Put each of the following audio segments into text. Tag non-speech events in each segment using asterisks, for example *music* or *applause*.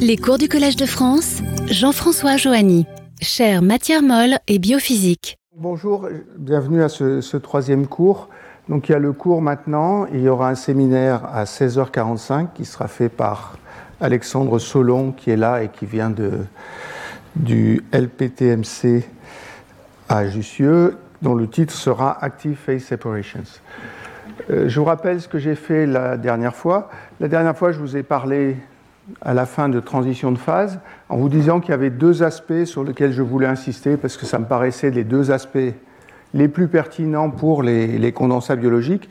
Les cours du Collège de France, Jean-François Joanny, chaire matière molle et biophysique. Bonjour, bienvenue à ce, troisième cours. Donc il y a le cours maintenant, il y aura un séminaire à 16h45 qui sera fait par Alexandre Solon qui est là et qui vient de, du LPTMC à Jussieu, dont le titre sera Active Phase Separations. Euh, je vous rappelle ce que j'ai fait la dernière fois. La dernière fois, je vous ai parlé à la fin de transition de phase en vous disant qu'il y avait deux aspects sur lesquels je voulais insister parce que ça me paraissait les deux aspects les plus pertinents pour les, condensats biologiques.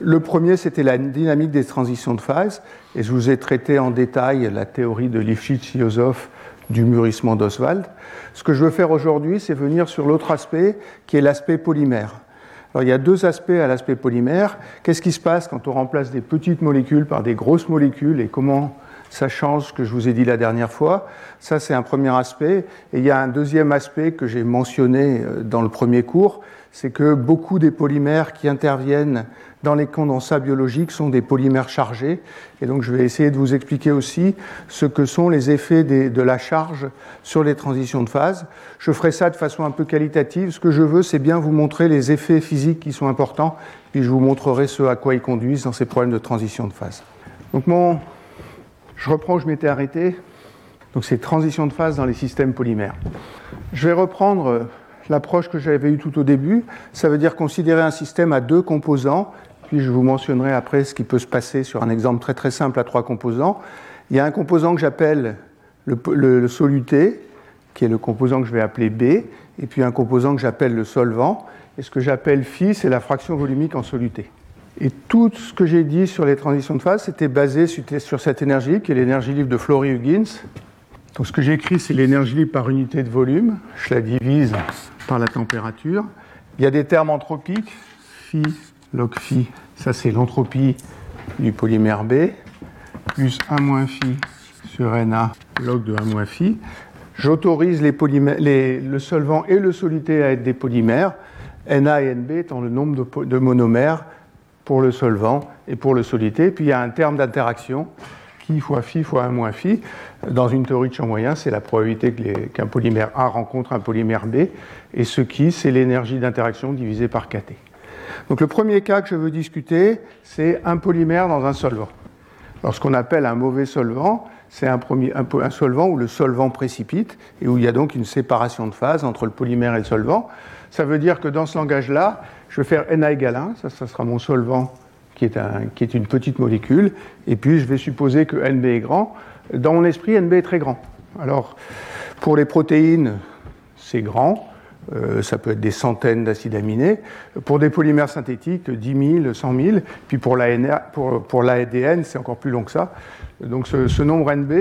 Le premier, c'était la dynamique des transitions de phase, et je vous ai traité en détail la théorie de Lifshitz-Yosov du mûrissement d'Oswald. Ce que je veux faire aujourd'hui, c'est venir sur l'autre aspect, qui est l'aspect polymère. Alors, il y a deux aspects à l'aspect polymère. Qu'est-ce qui se passe quand on remplace des petites molécules par des grosses molécules et comment ça change ce que je vous ai dit la dernière fois. Ça, c'est un premier aspect. Et il y a un deuxième aspect que j'ai mentionné euh, dans le premier cours, c'est que beaucoup des polymères qui interviennent dans les condensats biologiques sont des polymères chargés. Et donc, je vais essayer de vous expliquer aussi ce que sont les effets de la charge sur les transitions de phase. Je ferai ça de façon un peu qualitative. Ce que je veux, c'est bien vous montrer les effets physiques qui sont importants, puis je vous montrerai ce à quoi ils conduisent dans ces problèmes de transition de phase. Donc, mon, je reprends où je m'étais arrêté. Donc c'est transition de phase dans les systèmes polymères. Je vais reprendre euh, l'approche que j'avais eue tout au début. Ça veut dire considérer un système à deux composants. Puis je vous mentionnerai après ce qui peut se passer sur un exemple très très simple à trois composants. Il y a un composant que j'appelle le, soluté, qui est le composant que je vais appeler B, et puis un composant que j'appelle le solvant. Et ce que j'appelle phi, c'est la fraction volumique en soluté. Et tout ce que j'ai dit sur les transitions de phase, c'était basé sur cette énergie, qui est l'énergie libre de Flory-Huggins. Donc ce que j'ai écrit, c'est l'énergie libre par unité de volume. Je la divise par la température. Il y a des termes anthropiques, phi, log phi, ça c'est l'entropie du polymère B, plus 1 moins phi sur Na log de 1 moins phi. J'autorise les le solvant et le soluté à être des polymères, Na et Nb étant le nombre de monomères pour le solvant et pour le solité. Puis il y a un terme d'interaction, qui fois phi fois 1 moins phi. Dans une théorie de champ moyen, c'est la probabilité qu'un polymère A rencontre un polymère B. Et ce qui, c'est l'énergie d'interaction divisée par kT. Donc le premier cas que je veux discuter, c'est un polymère dans un solvant. Alors ce qu'on appelle un mauvais solvant, c'est un, un, solvant où le solvant précipite et où il y a donc une séparation de phase entre le polymère et le solvant. Ça veut dire que dans ce langage-là, je vais faire Na égale 1, ça, sera mon solvant qui est, une petite molécule, et puis je vais supposer que NB est grand. Dans mon esprit, NB est très grand. Alors, pour les protéines, c'est grand, euh, ça peut être des centaines d'acides aminés. Pour des polymères synthétiques, 10 000, 100 000. Puis pour l'ADN, c'est encore plus long que ça. Donc ce, ce, nombre NB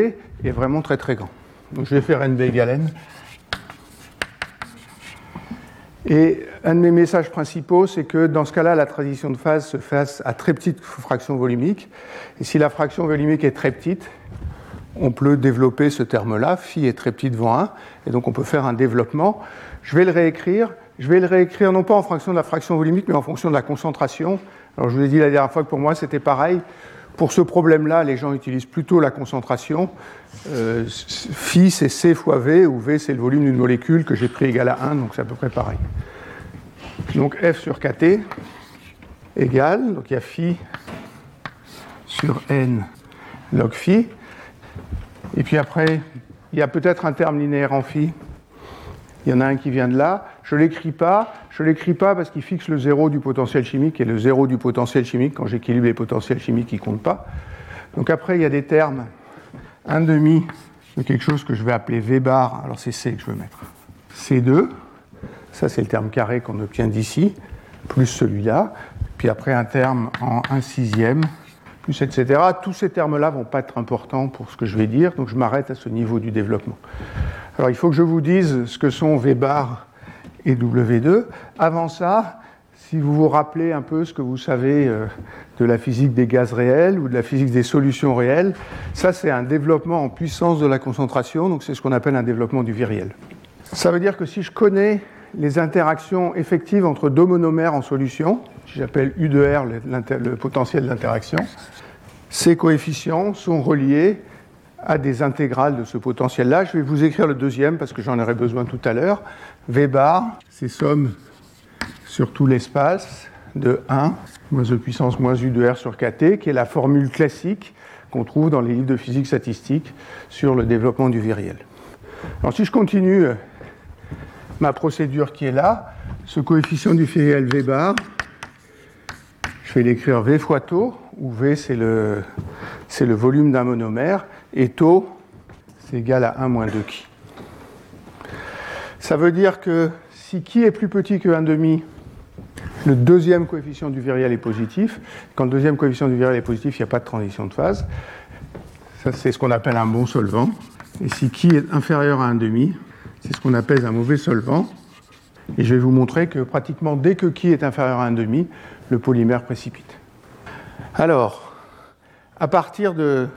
est vraiment très très grand. Donc je vais faire NB égale N. Et un de mes messages principaux, c'est que dans ce cas-là, la transition de phase se fasse à très petite fraction volumique. Et si la fraction volumique est très petite, on peut développer ce terme-là, phi est très petit devant 1, et donc on peut faire un développement. Je vais le réécrire. Je vais le réécrire non pas en fonction de la fraction volumique, mais en fonction de la concentration. Alors je vous ai dit la dernière fois que pour moi c'était pareil. Pour ce problème-là, les gens utilisent plutôt la concentration. Euh, phi, c'est C fois V, où V, c'est le volume d'une molécule que j'ai pris égal à 1, donc c'est à peu près pareil. Donc F sur KT égale, donc il y a phi sur N log phi. Et puis après, il y a peut-être un terme linéaire en phi. Il y en a un qui vient de là. Je ne l'écris pas. Je l'écris pas parce qu'il fixe le zéro du potentiel chimique et le zéro du potentiel chimique quand j'équilibre les potentiels chimiques qui ne comptent pas. Donc après, il y a des termes un demi de quelque chose que je vais appeler V bar. Alors c'est C que je veux mettre. C2. Ça, c'est le terme carré qu'on obtient d'ici, plus celui-là. Puis après, un terme en 1 sixième, plus etc. Tous ces termes-là vont pas être importants pour ce que je vais dire, donc je m'arrête à ce niveau du développement. Alors, il faut que je vous dise ce que sont V bar et W2. Avant ça, si vous vous rappelez un peu ce que vous savez euh, de la physique des gaz réels ou de la physique des solutions réelles, ça c'est un développement en puissance de la concentration, donc c'est ce qu'on appelle un développement du viriel. Ça veut dire que si je connais les interactions effectives entre deux monomères en solution, j'appelle U de R le, le potentiel d'interaction, ces coefficients sont reliés à des intégrales de ce potentiel-là. Je vais vous écrire le deuxième parce que j'en aurai besoin tout à l'heure. V bar, c'est somme sur tout l'espace de 1 moins e puissance moins u de r sur kt, qui est la formule classique qu'on trouve dans les livres de physique statistique sur le développement du viriel. Alors si je continue ma procédure qui est là, ce coefficient du viriel V bar, je vais l'écrire V fois taux, où V c'est le, le volume d'un monomère, et taux c'est égal à 1 moins 2 qui. Ça veut dire que si qui est plus petit que 1,5, le deuxième coefficient du viriel est positif. Quand le deuxième coefficient du viriel est positif, il n'y a pas de transition de phase. Ça, c'est ce qu'on appelle un bon solvant. Et si qui est inférieur à 1,5, c'est ce qu'on appelle un mauvais solvant. Et je vais vous montrer que pratiquement dès que qui est inférieur à 1,5, le polymère précipite. Alors, à partir de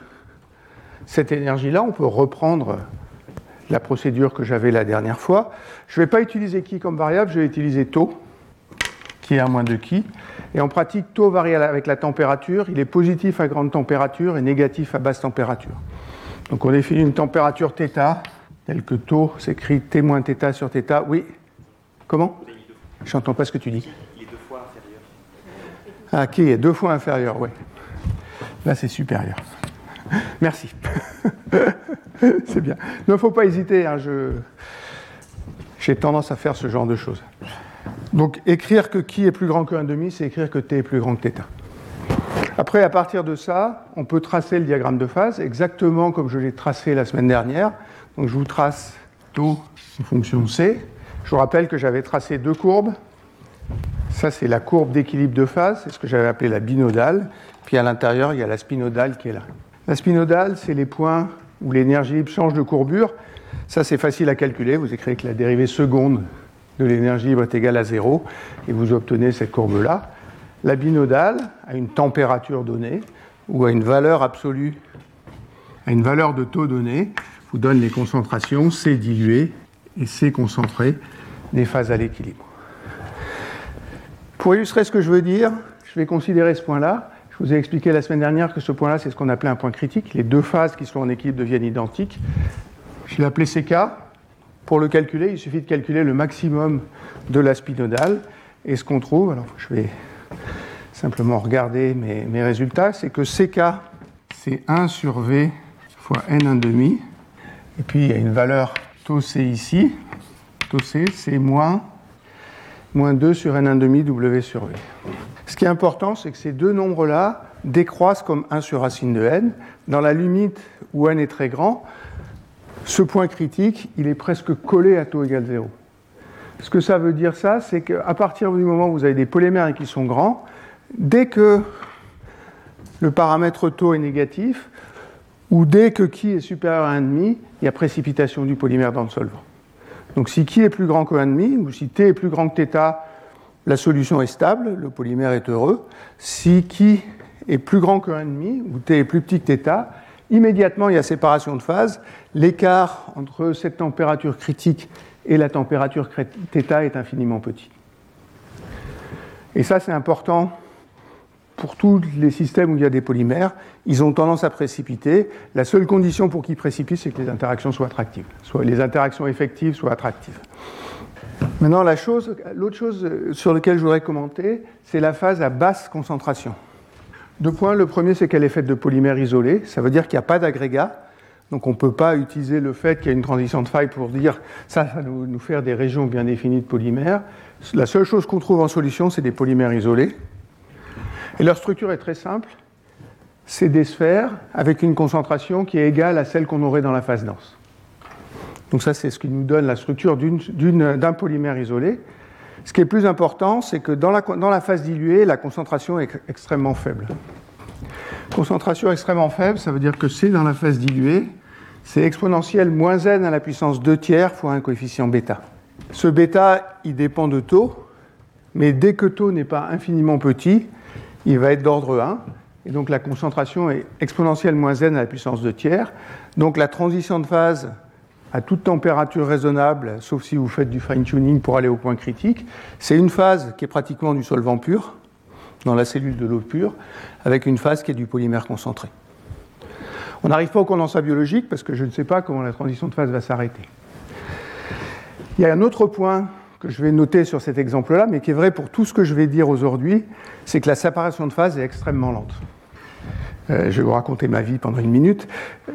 cette énergie-là, on peut reprendre la procédure que j'avais la dernière fois. Je ne vais pas utiliser qui comme variable, je vais utiliser taux qui est à moins de qui. Et en pratique, taux varie avec la température. Il est positif à grande température et négatif à basse température. Donc on définit une température θ, telle que taux s'écrit T moins θ sur θ. Oui Comment Je n'entends pas ce que tu dis. Il est deux fois inférieur. Ah, qui est deux fois inférieur, oui. Là, c'est supérieur. *laughs* Merci. *laughs* c'est bien. Il ne faut pas hésiter. Hein, j'ai tendance à faire ce genre de choses. Donc écrire que qui est plus grand que 1,5, c'est écrire que t est plus grand que θ. Après, à partir de ça, on peut tracer le diagramme de phase exactement comme je l'ai tracé la semaine dernière. Donc je vous trace taux en fonction C. Je vous rappelle que j'avais tracé deux courbes. Ça, c'est la courbe d'équilibre de phase, c'est ce que j'avais appelé la binodale. Puis à l'intérieur, il y a la spinodale qui est là. La spinodale, c'est les points où l'énergie libre change de courbure. Ça, c'est facile à calculer. Vous écrivez que la dérivée seconde de l'énergie libre est égale à zéro, et vous obtenez cette courbe-là. La binodale, à une température donnée, ou à une valeur absolue, à une valeur de taux donnée, vous donne les concentrations C dilué et C concentré des phases à l'équilibre. Pour illustrer ce que je veux dire, je vais considérer ce point-là. Je vous ai expliqué la semaine dernière que ce point-là, c'est ce qu'on appelait un point critique. Les deux phases qui sont en équilibre deviennent identiques. Je l'ai appelé CK. Pour le calculer, il suffit de calculer le maximum de la spinodale. Et ce qu'on trouve, alors je vais simplement regarder mes, résultats, c'est que CK, c'est 1 sur V fois N1,5. Et puis il y a une valeur tau C ici. Tau C, c'est moins, moins 2 sur N1,5 W sur V. Ce qui est important, c'est que ces deux nombres-là décroissent comme 1 sur racine de N. Dans la limite où N est très grand, ce point critique, il est presque collé à taux égal 0. Ce que ça veut dire, ça, c'est qu'à partir du moment où vous avez des polymères qui sont grands, dès que le paramètre taux est négatif, ou dès que qui est supérieur à 1,5, il y a précipitation du polymère dans le solvant. Donc si qui est plus grand que 1,5, ou si t est plus grand que θ, la solution est stable, le polymère est heureux. Si qui est plus grand que 1,5, ou t est plus petit que θ, immédiatement il y a séparation de phase. L'écart entre cette température critique et la température θ est infiniment petit. Et ça, c'est important pour tous les systèmes où il y a des polymères. Ils ont tendance à précipiter. La seule condition pour qu'ils précipitent, c'est que les interactions soient attractives, soit les interactions effectives soient attractives. Maintenant, l'autre chose sur laquelle je voudrais commenter, c'est la phase à basse concentration. Deux points. Le premier, c'est qu'elle est faite de polymères isolés. Ça veut dire qu'il n'y a pas d'agrégat. Donc on ne peut pas utiliser le fait qu'il y a une transition de faille pour dire ça, ça va nous faire des régions bien définies de polymères. La seule chose qu'on trouve en solution, c'est des polymères isolés. Et leur structure est très simple. C'est des sphères avec une concentration qui est égale à celle qu'on aurait dans la phase dense. Donc ça, c'est ce qui nous donne la structure d'un polymère isolé. Ce qui est plus important, c'est que dans la, phase diluée, la concentration est extrêmement faible. Concentration extrêmement faible, ça veut dire que C dans la phase diluée, c'est exponentielle moins n à la puissance 2 tiers fois un coefficient bêta. Ce bêta, il dépend de taux, mais dès que taux n'est pas infiniment petit, il va être d'ordre 1. Et donc la concentration est exponentielle moins n à la puissance 2 tiers. Donc la transition de phase à toute température raisonnable, sauf si vous faites du fine-tuning pour aller au point critique. C'est une phase qui est pratiquement du solvant pur, dans la cellule de l'eau pure, avec une phase qui est du polymère concentré. On n'arrive pas au condensat biologique parce que je ne sais pas comment la transition de phase va s'arrêter. Il y a un autre point que je vais noter sur cet exemple-là, mais qui est vrai pour tout ce que je vais dire aujourd'hui, c'est que la séparation de phase est extrêmement lente. Euh, je vais vous raconter ma vie pendant une minute.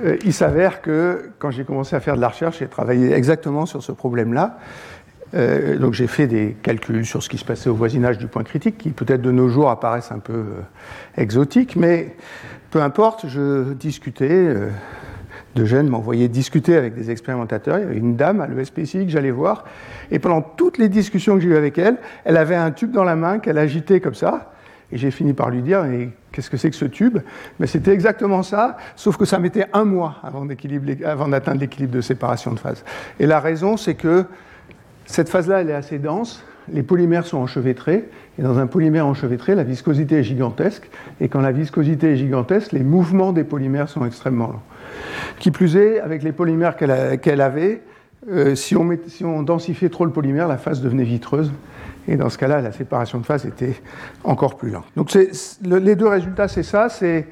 Euh, il s'avère que quand j'ai commencé à faire de la recherche, j'ai travaillé exactement sur ce problème-là. Euh, donc j'ai fait des calculs sur ce qui se passait au voisinage du point critique, qui peut-être de nos jours apparaissent un peu exotiques, mais peu importe, je discutais. de jeunes m'envoyaient discuter avec des expérimentateurs. Il y avait une dame à l'ESPCI que j'allais voir. Et pendant toutes les discussions que j'ai eues avec elle, elle avait un tube dans la main qu'elle agitait comme ça. Et j'ai fini par lui dire, qu'est-ce que c'est que ce tube? Mais c'était exactement ça, sauf que ça mettait un mois avant, d'atteindre l'équilibre de séparation de phase. Et la raison, c'est que cette phase-là, elle est assez dense, les polymères sont enchevêtrés, et dans un polymère enchevêtré, la viscosité est gigantesque, et quand la viscosité est gigantesque, les mouvements des polymères sont extrêmement lents. Qui plus est, avec les polymères qu'elle avait, euh, si on densifiait trop le polymère, la phase devenait vitreuse, et dans ce cas-là, la séparation de phase était encore plus lente. Donc les deux résultats, c'est ça, c'est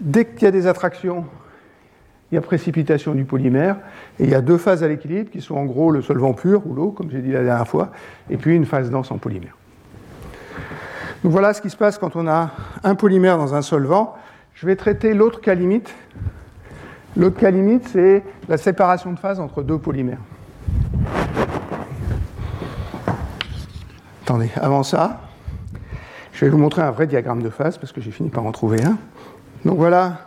dès qu'il y a des attractions, il y a précipitation du polymère, et il y a deux phases à l'équilibre qui sont en gros le solvant pur ou l'eau, comme j'ai dit la dernière fois, et puis une phase dense en polymère. Donc voilà ce qui se passe quand on a un polymère dans un solvant. Je vais traiter l'autre cas limite. L'autre cas limite, c'est la séparation de phase entre deux polymères. Attendez, avant ça, je vais vous montrer un vrai diagramme de phase parce que j'ai fini par en trouver un. Donc voilà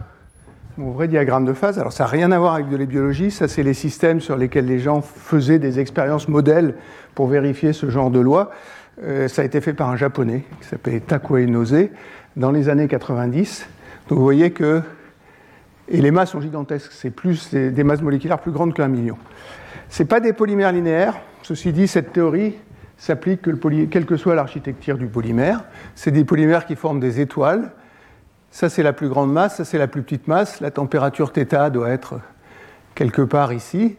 mon vrai diagramme de phase. Alors ça n'a rien à voir avec de la biologie, ça c'est les systèmes sur lesquels les gens faisaient des expériences modèles pour vérifier ce genre de loi. Euh, ça a été fait par un japonais qui s'appelait Takue Nose dans les années 90. Donc vous voyez que et les masses sont gigantesques, c'est plus des masses moléculaires plus grandes qu'un million. Ce pas des polymères linéaires. Ceci dit, cette théorie s'applique que quelle que soit l'architecture du polymère. C'est des polymères qui forment des étoiles. Ça, c'est la plus grande masse, ça, c'est la plus petite masse. La température θ doit être quelque part ici.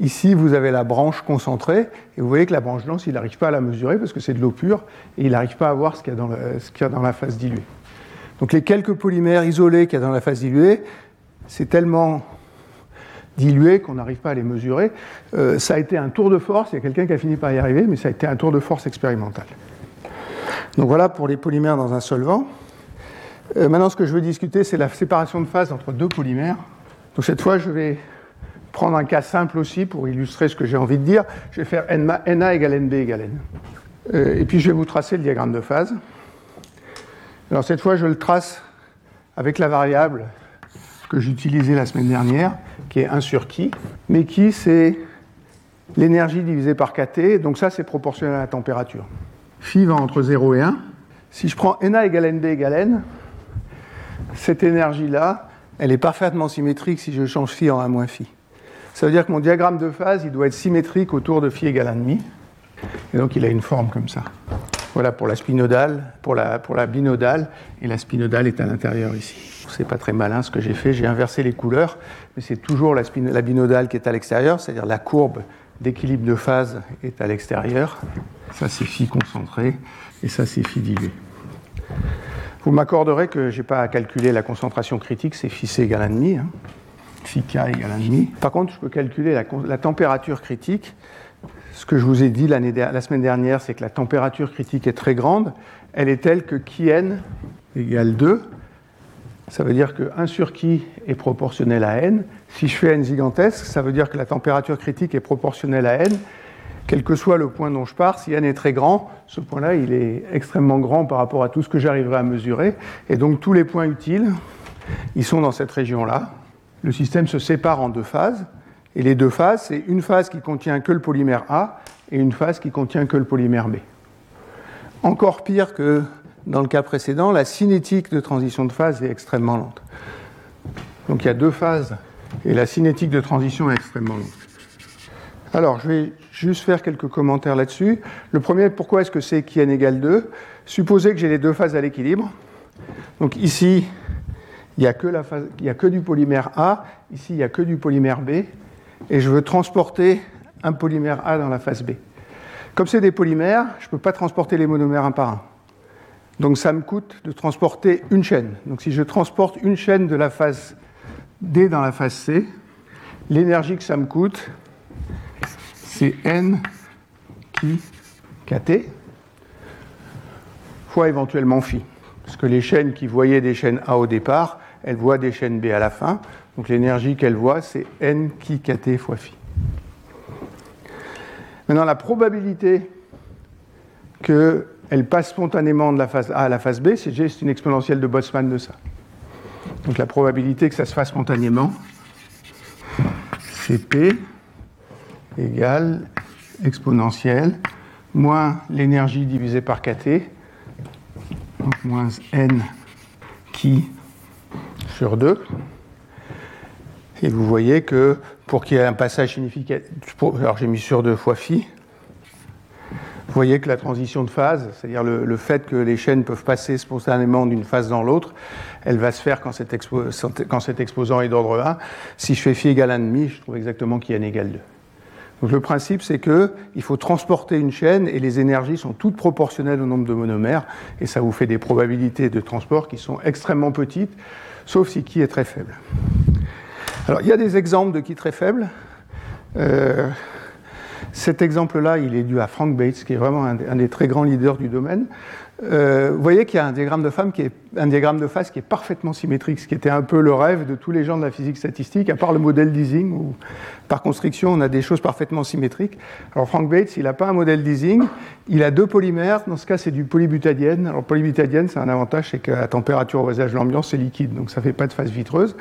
Ici, vous avez la branche concentrée, et vous voyez que la branche dense, il n'arrive pas à la mesurer parce que c'est de l'eau pure, et il n'arrive pas à voir ce qu'il y, y, a dans la phase diluée. Donc les quelques polymères isolés qu'il y a dans la phase diluée, c'est tellement dilués qu'on n'arrive pas à les mesurer. Euh, ça a été un tour de force, il y a quelqu'un qui a fini par y arriver, mais ça a été un tour de force expérimental. Donc voilà pour les polymères dans un solvant. Euh, maintenant, ce que je veux discuter, c'est la séparation de phase entre deux polymères. Donc cette fois, je vais prendre un cas simple aussi pour illustrer ce que j'ai envie de dire. Je vais faire Na égale NB égale N. Euh, et puis je vais vous tracer le diagramme de phase. Alors cette fois, je le trace avec la variable que j'utilisais la semaine dernière, qui est 1 sur qui. Mais qui, c'est l'énergie divisée par kT, donc ça, c'est proportionnel à la température. Phi va entre 0 et 1. Si je prends Na égale NB égale N, cette énergie-là, elle est parfaitement symétrique si je change phi en 1 moins phi. Ça veut dire que mon diagramme de phase, il doit être symétrique autour de phi égale 1,5. Et donc il a une forme comme ça. Voilà pour la spinodale, pour la, pour la binodale, et la spinodale est à l'intérieur ici. C'est pas très malin ce que j'ai fait, j'ai inversé les couleurs, mais c'est toujours la, la binodale qui est à l'extérieur, c'est-à-dire la courbe d'équilibre de phase est à l'extérieur. Ça c'est phi concentré, et ça c'est phi dilué. Vous m'accorderez que je n'ai pas à calculer la concentration critique, c'est phi c égale à demi, hein. phi k égale à demi. Par contre, je peux calculer la, la température critique, ce que je vous ai dit la semaine dernière, c'est que la température critique est très grande. Elle est telle que Kn égale 2. Ça veut dire que 1 sur qui est proportionnel à n. Si je fais n gigantesque, ça veut dire que la température critique est proportionnelle à n. Quel que soit le point dont je pars, si n est très grand, ce point-là, il est extrêmement grand par rapport à tout ce que j'arriverai à mesurer. Et donc tous les points utiles, ils sont dans cette région-là. Le système se sépare en deux phases. Et les deux phases, c'est une phase qui contient que le polymère A et une phase qui contient que le polymère B. Encore pire que dans le cas précédent, la cinétique de transition de phase est extrêmement lente. Donc il y a deux phases et la cinétique de transition est extrêmement lente. Alors je vais juste faire quelques commentaires là-dessus. Le premier, pourquoi est-ce que c'est Kn égale 2 Supposez que j'ai les deux phases à l'équilibre. Donc ici, il n'y a, a, que du polymère A, ici il n'y a que du polymère B et je veux transporter un polymère A dans la phase B. Comme c'est des polymères, je ne peux pas transporter les monomères un par un. Donc ça me coûte de transporter une chaîne. Donc si je transporte une chaîne de la phase D dans la phase C. L'énergie que ça me coûte, c'est N qui KT fois éventuellement phi. Parce que les chaînes qui voyaient des chaînes A au départ, elles voient des chaînes B à la fin. Donc l'énergie qu'elles voient, c'est N qui KT fois phi. Maintenant, la probabilité qu'elle passe spontanément de la phase A à la phase B, c'est juste une exponentielle de Boltzmann de ça. Donc la probabilité que ça se fasse spontanément, c'est P égale exponentielle moins l'énergie divisée par KT, donc moins N qui sur 2. Et vous voyez que pour qu'il y ait un passage significatif, alors j'ai mis sur 2 fois phi, vous voyez que la transition de phase, c'est-à-dire le, fait que les chaînes peuvent passer spontanément d'une phase dans l'autre, elle va se faire quand cet, quand cet exposant est d'ordre 1. Si je fais phi égale 1,5, je trouve exactement qu'il y a n égale 2. Donc le principe, c'est qu'il faut transporter une chaîne et les énergies sont toutes proportionnelles au nombre de monomères, et ça vous fait des probabilités de transport qui sont extrêmement petites, sauf si qui est très faible. Alors il y a des exemples de qui très faibles. Euh, cet exemple-là, il est dû à Frank Bates, qui est vraiment un, des très grands leaders du domaine. Euh, vous voyez qu'il y a un diagramme de, femme un diagramme de phase qui est parfaitement symétrique, ce qui était un peu le rêve de tous les gens de la physique statistique, à part le modèle d'Ising, où par construction on a des choses parfaitement symétriques. Alors Frank Bates, il n'a pas un modèle d'Ising, il a deux polymères, dans ce cas c'est du polybutadienne. Alors polybutadienne, c'est un avantage, c'est qu'à température au voisinage de l'ambiance, c'est liquide, donc ça ne fait pas de phase vitreuse.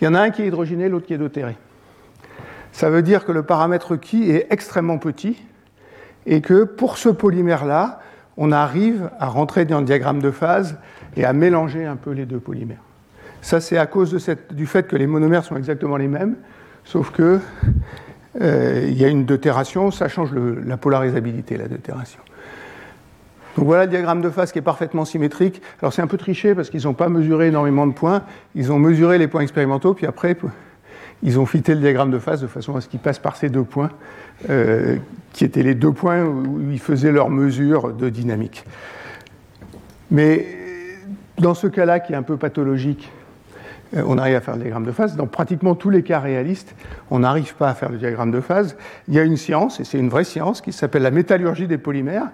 Il y en a un qui est hydrogéné, l'autre qui est deutéré. Ça veut dire que le paramètre qui est extrêmement petit et que pour ce polymère-là, on arrive à rentrer dans le diagramme de phase et à mélanger un peu les deux polymères. Ça, c'est à cause du fait que les monomères sont exactement les mêmes, sauf que euh, y a une deutération, ça change la polarisabilité, la deutération. Donc voilà le diagramme de phase qui est parfaitement symétrique. Alors c'est un peu triché parce qu'ils n'ont pas mesuré énormément de points, ils ont mesuré les points expérimentaux, puis après ils ont fité le diagramme de phase de façon à ce qu'il passe par ces deux points, euh, qui étaient les deux points où ils faisaient leur mesure de dynamique. Mais dans ce cas-là, qui est un peu pathologique, euh, on arrive à faire le diagramme de phase. Dans pratiquement tous les cas réalistes, on n'arrive pas à faire le diagramme de phase. Il y a une science, et c'est une vraie science, qui s'appelle la métallurgie des polymères,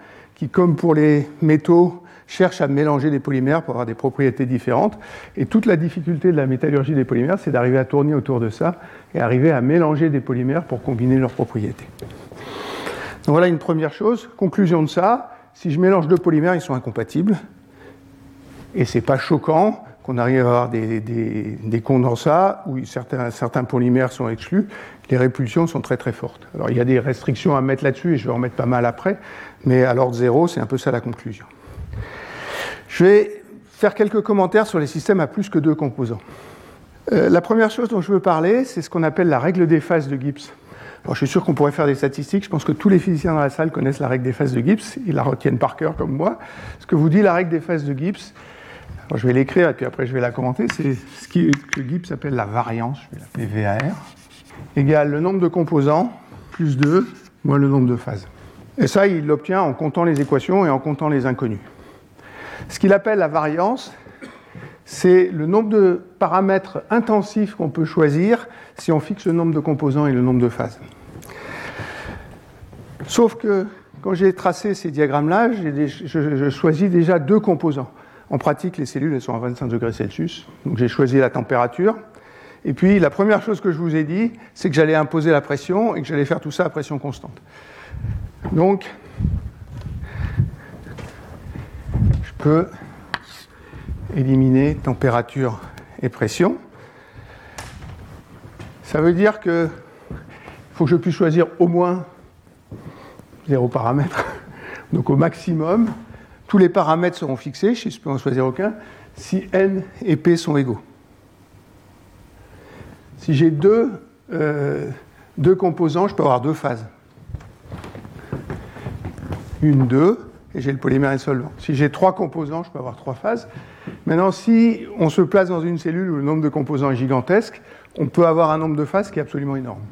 comme pour les métaux, cherche à mélanger des polymères pour avoir des propriétés différentes. Et toute la difficulté de la métallurgie des polymères, c'est d'arriver à tourner autour de ça et arriver à mélanger des polymères pour combiner leurs propriétés. Donc voilà une première chose. Conclusion de ça, si je mélange deux polymères, ils sont incompatibles. Et c'est pas choquant qu'on arrive à avoir des, condensats où certains, certains, polymères sont exclus, les répulsions sont très très fortes. Alors il y a des restrictions à mettre là-dessus et je vais en mettre pas mal après, mais à l'ordre zéro, c'est un peu ça la conclusion. Je vais faire quelques commentaires sur les systèmes à plus que deux composants. Euh, la première chose dont je veux parler, c'est ce qu'on appelle la règle des phases de Gibbs. Alors, je suis sûr qu'on pourrait faire des statistiques. Je pense que tous les physiciens dans la salle connaissent la règle des phases de Gibbs. Ils la retiennent par cœur comme moi. Ce que vous dit la règle des phases de Gibbs, je vais l'écrire et puis après je vais la commenter, c'est ce que Gibbs appelle la variance, je vais l'appeler VAR, égale le nombre de composants plus 2 moins le nombre de phases. Et ça, il l'obtient en comptant les équations et en comptant les inconnus. Ce qu'il appelle la variance, c'est le nombre de paramètres intensifs qu'on peut choisir si on fixe le nombre de composants et le nombre de phases. Sauf que quand j'ai tracé ces diagrammes-là, je, choisis déjà deux composants. En pratique, les cellules sont à 25 degrés Celsius, donc j'ai choisi la température. Et puis la première chose que je vous ai dit, c'est que j'allais imposer la pression et que j'allais faire tout ça à pression constante. Donc, je peux éliminer température et pression. Ça veut dire qu'il faut que je puisse choisir au moins zéro paramètre. *laughs* Donc au maximum, tous les paramètres seront fixés, je ne peux en choisir aucun, si n et p sont égaux. Si j'ai deux, euh, deux composants, je peux avoir deux phases. Une, deux, et j'ai le polymère solvant. Si j'ai trois composants, je peux avoir trois phases. Maintenant, si on se place dans une cellule où le nombre de composants est gigantesque, on peut avoir un nombre de phases qui est absolument énorme.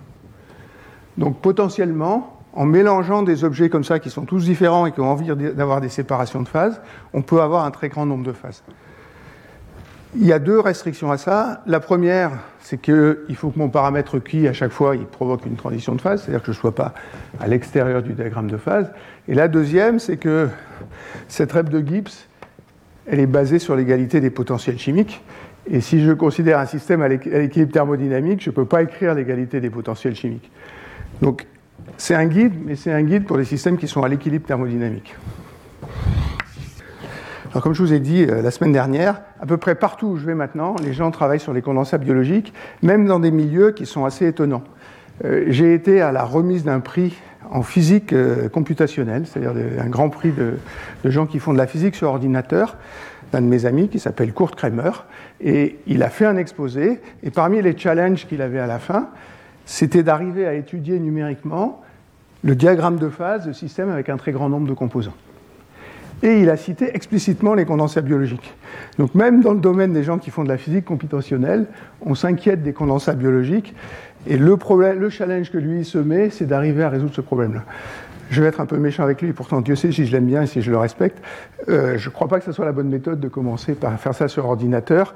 Donc potentiellement, en mélangeant des objets comme ça qui sont tous différents et qui ont envie d'avoir des séparations de phases, on peut avoir un très grand nombre de phases. Il y a deux restrictions à ça. La première, c'est qu'il faut que mon paramètre qui, à chaque fois, il provoque une transition de phase, c'est-à-dire que je ne sois pas à l'extérieur du diagramme de phase. Et la deuxième, c'est que cette règle de Gibbs, elle est basée sur l'égalité des potentiels chimiques. Et si je considère un système à l'équilibre thermodynamique, je ne peux pas écrire l'égalité des potentiels chimiques. Donc, c'est un guide, mais c'est un guide pour les systèmes qui sont à l'équilibre thermodynamique. Alors, comme je vous ai dit euh, la semaine dernière, à peu près partout où je vais maintenant, les gens travaillent sur les condensats biologiques, même dans des milieux qui sont assez étonnants. Euh, j'ai été à la remise d'un prix en physique euh, computationnelle, c'est-à-dire un grand prix de, gens qui font de la physique sur ordinateur, d'un de mes amis qui s'appelle Kurt Kramer, et il a fait un exposé, et parmi les challenges qu'il avait à la fin, c'était d'arriver à étudier numériquement le diagramme de phase de système avec un très grand nombre de composants et il a cité explicitement les condensats biologiques. Donc même dans le domaine des gens qui font de la physique computationnelle, on s'inquiète des condensats biologiques, et le, problème, le challenge que lui se met, c'est d'arriver à résoudre ce problème-là. Je vais être un peu méchant avec lui, pourtant Dieu sait si je l'aime bien et si je le respecte. Euh, je ne crois pas que ce soit la bonne méthode de commencer par faire ça sur ordinateur.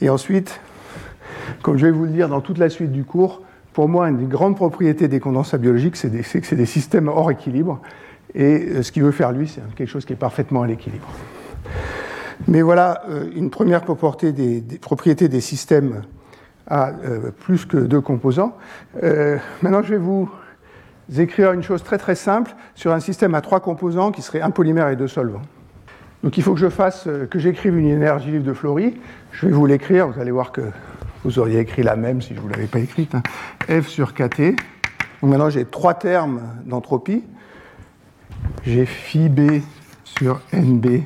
Et ensuite, comme je vais vous le dire dans toute la suite du cours, pour moi, une des grandes propriétés des condensats biologiques, c'est que c'est des systèmes hors équilibre. Et euh, ce qu'il veut faire, lui, c'est quelque chose qui est parfaitement à l'équilibre. Mais voilà euh, une première propriété des, propriétés des systèmes à euh, plus que deux composants. maintenant, je vais vous écrire une chose très très simple sur un système à trois composants qui serait un polymère et deux solvants. Donc il faut que je fasse, que j'écrive une énergie libre de Flory. Je vais vous l'écrire, vous allez voir que vous auriez écrit la même si je ne vous l'avais pas écrite. Hein. F sur KT. Donc maintenant j'ai trois termes d'entropie j'ai phi b sur nb.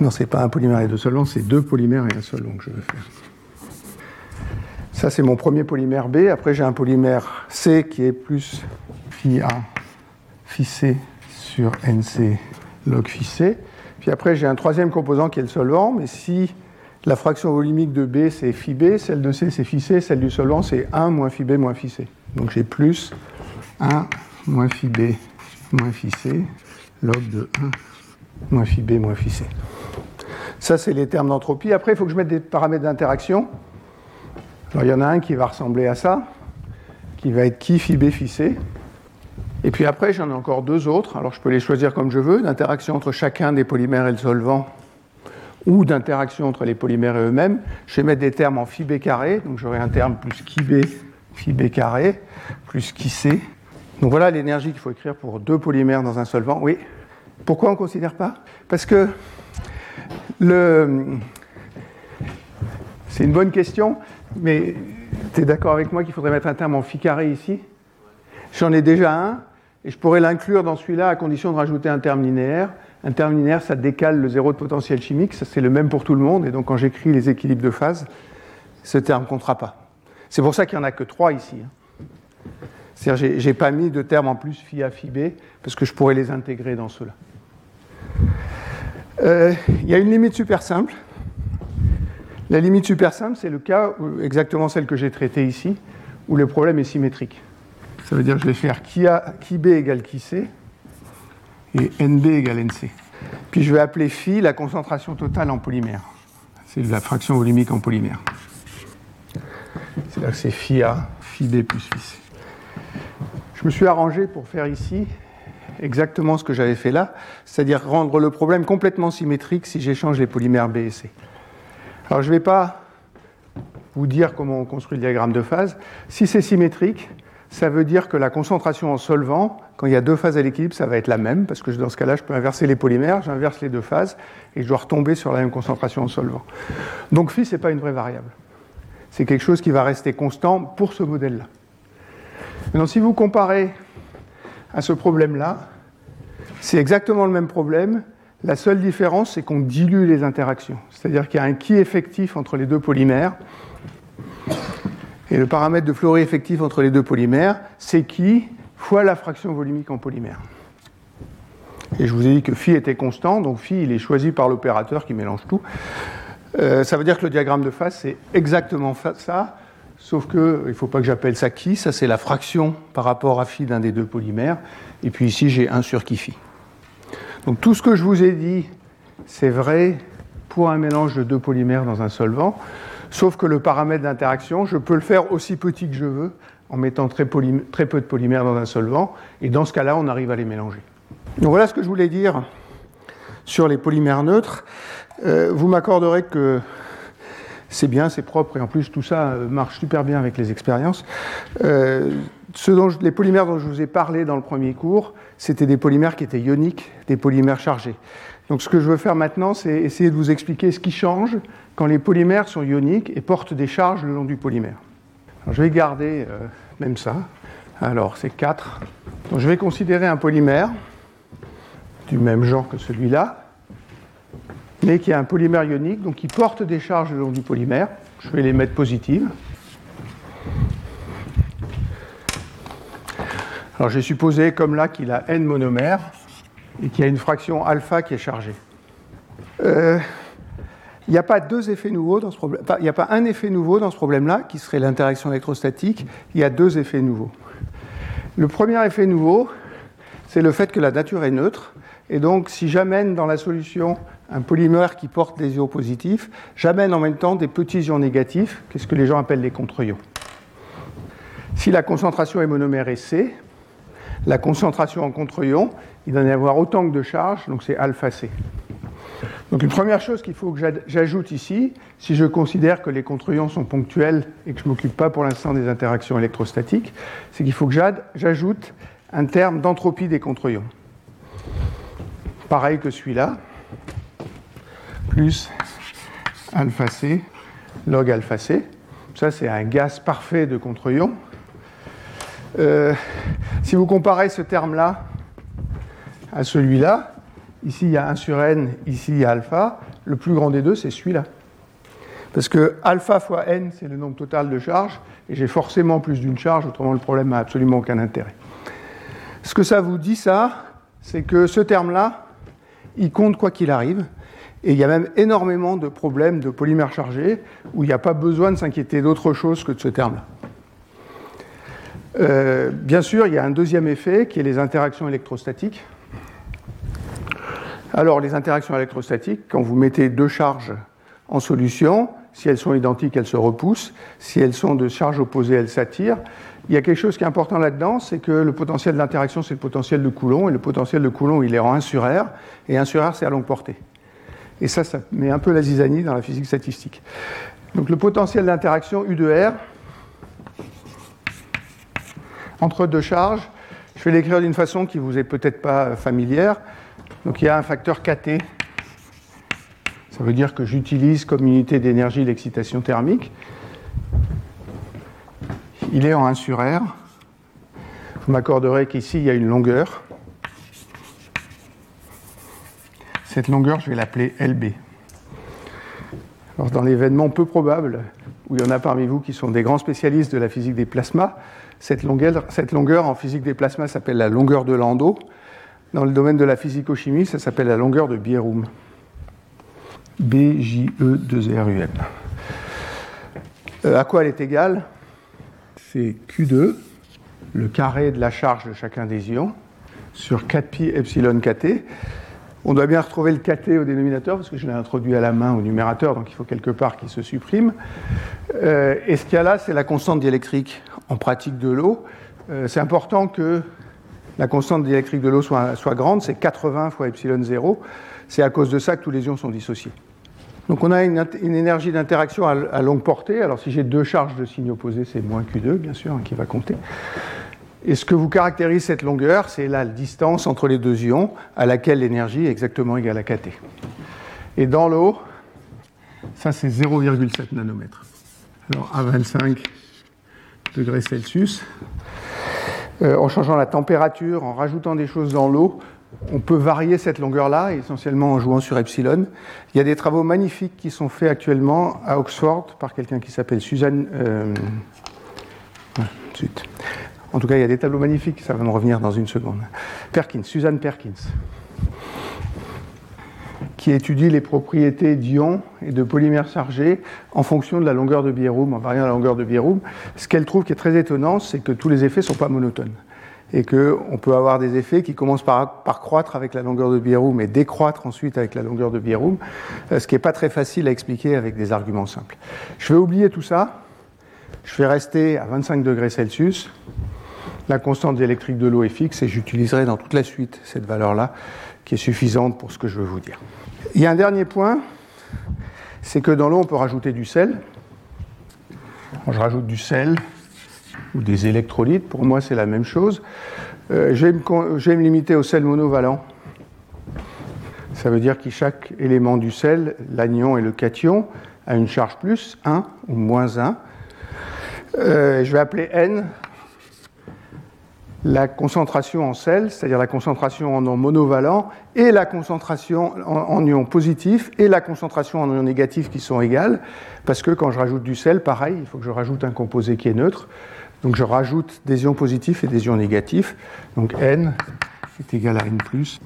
Non, c'est pas un polymère et deux solvants, c'est deux polymères et un solvant que je veux faire. Ça, c'est mon premier polymère B. Après, j'ai un polymère C qui est plus phi A, phi C sur NC log phi C. Puis après, j'ai un troisième composant qui est le solvant, mais si la fraction volumique de B, c'est phi B, celle de C, c'est phi C, celle du solvant, c'est 1 moins phi B moins phi C. Donc j'ai plus 1 moins phi B moins phi c, log de 1 moins phi b moins phi c. Ça, c'est les termes d'entropie. Après, il faut que je mette des paramètres d'interaction. Alors, il y en a un qui va ressembler à ça, qui va être qui phi b. Et puis après, j'en ai encore deux autres. Alors, je peux les choisir comme je veux, d'interaction entre chacun des polymères et le solvant, ou d'interaction entre les polymères et eux-mêmes. Je vais mettre des termes en phi b carré, donc j'aurai un terme plus qui b phi b carré, plus qui c donc voilà l'énergie qu'il faut écrire pour deux polymères dans un solvant. Oui. Pourquoi on ne considère pas? Parce que le... c'est une bonne question, mais tu es d'accord avec moi qu'il faudrait mettre un terme en phi carré ici? J'en ai déjà un, et je pourrais l'inclure dans celui-là à condition de rajouter un terme linéaire. Un terme linéaire, ça décale le zéro de potentiel chimique, ça c'est le même pour tout le monde, et donc quand j'écris les équilibres de phase, ce terme ne comptera pas. C'est pour ça qu'il n'y en a que trois ici. Hein. C'est-à-dire, je n'ai pas mis de termes en plus phi A, parce que je pourrais les intégrer dans cela. Euh, il y a une limite super simple. La limite super simple, c'est le cas exactement celle que j'ai traitée ici, où le problème est symétrique. Ça veut dire que je vais faire qui, A, qui B égale qui C et NB égale NC. Puis je vais appeler phi la concentration totale en polymère. C'est la fraction volumique en polymère. C'est-à-dire que c'est phi A, phi B plus phi C. Je me suis arrangé pour faire ici exactement ce que j'avais fait là, c'est-à-dire rendre le problème complètement symétrique si j'échange les polymères B et C. Alors je ne vais pas vous dire comment on construit le diagramme de phase. Si c'est symétrique, ça veut dire que la concentration en solvant, quand il y a deux phases à l'équilibre, ça va être la même, parce que dans ce cas-là, je peux inverser les polymères, j'inverse les deux phases, et je dois retomber sur la même concentration en solvant. Donc phi, ce n'est pas une vraie variable. C'est quelque chose qui va rester constant pour ce modèle-là. Maintenant, si vous comparez à ce problème-là, c'est exactement le même problème. La seule différence, c'est qu'on dilue les interactions. C'est-à-dire qu'il y a un qui effectif entre les deux polymères. Et le paramètre de Flory effectif entre les deux polymères, c'est qui fois la fraction volumique en polymère. Et je vous ai dit que phi était constant, donc phi il est choisi par l'opérateur qui mélange tout. Euh, ça veut dire que le diagramme de phase, c'est exactement ça, Sauf qu'il ne faut pas que j'appelle ça qui, ça c'est la fraction par rapport à phi d'un des deux polymères. Et puis ici, j'ai 1 sur qui phi. Donc tout ce que je vous ai dit, c'est vrai pour un mélange de deux polymères dans un solvant, sauf que le paramètre d'interaction, je peux le faire aussi petit que je veux en mettant très, peu de polymères dans un solvant, et dans ce cas-là, on arrive à les mélanger. Donc voilà ce que je voulais dire sur les polymères neutres. Euh, vous m'accorderez que c'est bien, c'est propre, et en plus tout ça euh, marche super bien avec les expériences. Euh, les polymères dont je vous ai parlé dans le premier cours, c'était des polymères qui étaient ioniques, des polymères chargés. Donc ce que je veux faire maintenant, c'est essayer de vous expliquer ce qui change quand les polymères sont ioniques et portent des charges le long du polymère. Je vais garder euh, même ça. Alors c'est 4. Donc je vais considérer un polymère du même genre que celui-là, mais qui a un polymère ionique, donc qui porte des charges le long du polymère. Je vais les mettre positives. Alors j'ai supposé, comme là, qu'il a n monomères et qu'il y a une fraction alpha qui est chargée. Euh, il n'y a pas deux effets nouveaux dans ce problème. un effet nouveau dans ce problème-là, qui serait l'interaction électrostatique. Il y a deux effets nouveaux. Le premier effet nouveau, c'est le fait que la nature est neutre. Et donc, si j'amène dans la solution un polymère qui porte des ions positifs, j'amène en même temps des petits ions négatifs, qu'est-ce que les gens appellent les contre-ions. Si la concentration est monomère et C, la concentration en contre-ion, il doit y avoir autant que de charges, donc c'est alpha C. Donc une première chose qu'il faut que j'ajoute ici, si je considère que les contre-ions sont ponctuels et que je ne m'occupe pas pour l'instant des interactions électrostatiques, c'est qu'il faut que j'ajoute un terme d'entropie des contre-ions. Pareil que celui-là, plus alpha C log alpha C. Ça, c'est un gaz parfait de contre-ions. Euh, si vous comparez ce terme-là à celui-là, ici il y a 1 sur n, ici il y a alpha, le plus grand des deux c'est celui-là. Parce que alpha fois n c'est le nombre total de charges, et j'ai forcément plus d'une charge, autrement le problème n'a absolument aucun intérêt. Ce que ça vous dit ça, c'est que ce terme-là, il compte quoi qu'il arrive, et il y a même énormément de problèmes de polymères chargés où il n'y a pas besoin de s'inquiéter d'autre chose que de ce terme-là. Euh, bien sûr, il y a un deuxième effet qui est les interactions électrostatiques. Alors, les interactions électrostatiques, quand vous mettez deux charges en solution, si elles sont identiques, elles se repoussent. Si elles sont de charges opposées, elles s'attirent. Il y a quelque chose qui est important là-dedans, c'est que le potentiel d'interaction, c'est le potentiel de Coulomb, et le potentiel de Coulomb, il est en 1 sur R, et 1 sur R, c'est à longue portée. Et ça, ça met un peu la zizanie dans la physique statistique. Donc le potentiel d'interaction U de R, entre deux charges. Je vais l'écrire d'une façon qui vous est peut-être pas familière. Donc il y a un facteur KT. Ça veut dire que j'utilise comme unité d'énergie l'excitation thermique. Il est en 1 sur R. Vous m'accorderez qu'ici, il y a une longueur. Cette longueur, je vais l'appeler LB. Alors, dans l'événement peu probable, où il y en a parmi vous qui sont des grands spécialistes de la physique des plasmas, cette longueur, en physique des plasmas s'appelle la longueur de Landau. Dans le domaine de la physico-chimie, ça s'appelle la longueur de Bierrum. B-J-E-2-R-U-M. Euh, à quoi elle est égale? C'est Q2, le carré de la charge de chacun des ions, sur 4pi epsilon kt. On doit bien retrouver le kt au dénominateur parce que je l'ai introduit à la main au numérateur, donc il faut quelque part qu'il se supprime. Euh, et ce qu'il y a là, c'est la constante diélectrique en pratique de l'eau. Euh, c'est important que la constante diélectrique de l'eau soit, grande, c'est 80 fois epsilon 0. C'est à cause de ça que tous les ions sont dissociés. Donc on a une, énergie d'interaction à, longue portée. Alors si j'ai deux charges de signes opposés, c'est moins Q2, bien sûr, hein, qui va compter. Et ce que vous caractérise cette longueur, c'est la distance entre les deux ions à laquelle l'énergie est exactement égale à kT. Et dans l'eau, ça c'est 0,7 nanomètres. Alors à 25 degrés Celsius, euh, en changeant la température, en rajoutant des choses dans l'eau, on peut varier cette longueur-là, essentiellement en jouant sur epsilon. Il y a des travaux magnifiques qui sont faits actuellement à Oxford par quelqu'un qui s'appelle Suzanne. Euh, en tout cas, il y a des tableaux magnifiques, ça va me revenir dans une seconde. Perkins, Suzanne Perkins, qui étudie les propriétés d'ions et de polymères chargés en fonction de la longueur de Bierrum, en variant la longueur de Bierrum. Ce qu'elle trouve qui est très étonnant, c'est que tous les effets ne sont pas monotones. et qu'on peut avoir des effets qui commencent par, croître avec la longueur de Bierroom et décroître ensuite avec la longueur de Bierroom, euh, ce qui n'est pas très facile à expliquer avec des arguments simples. Je vais oublier tout ça, je vais rester à 25 degrés Celsius, la constante électrique de l'eau est fixe et j'utiliserai dans toute la suite cette valeur-là qui est suffisante pour ce que je veux vous dire. Il y a un dernier point, c'est que dans l'eau on peut rajouter du sel. Quand je rajoute du sel, ou des électrolytes. Pour moi, c'est la même chose. Euh, je, vais me, limiter au sel monovalent. Ça veut dire que chaque élément du sel, l'anion et le cation, a une charge plus 1 ou moins 1. Euh, je vais appeler N la concentration en sel, c'est-à-dire la concentration en ion monovalent, et la concentration en, en ion positif, et la concentration en ion négatif qui sont égales, parce que quand je rajoute du sel, pareil, il faut que je rajoute un composé qui est neutre. Donc je rajoute des ions positifs et des ions négatifs. Donc n est égal à n plus.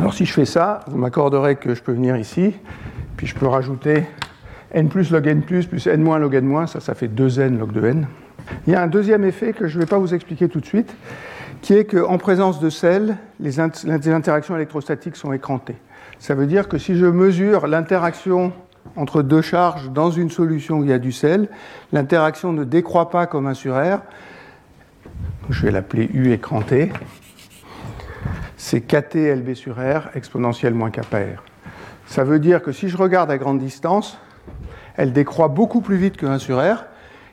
Alors si je fais ça, vous m'accorderez que je peux venir ici, puis je peux rajouter n plus log n plus plus n moins log n moins, ça, ça fait 2n log de n. Il y a un deuxième effet que je ne vais pas vous expliquer tout de suite, qui est qu'en présence de sel, les, interactions électrostatiques sont écrantées. Ça veut dire que si je mesure l'interaction entre deux charges dans une solution où il y a du sel, l'interaction ne décroît pas comme un sur R. Je vais l'appeler U écran T. C'est KT LB sur R exponentielle moins kappa R. Ça veut dire que si je regarde à grande distance, elle décroît beaucoup plus vite que 1 sur R,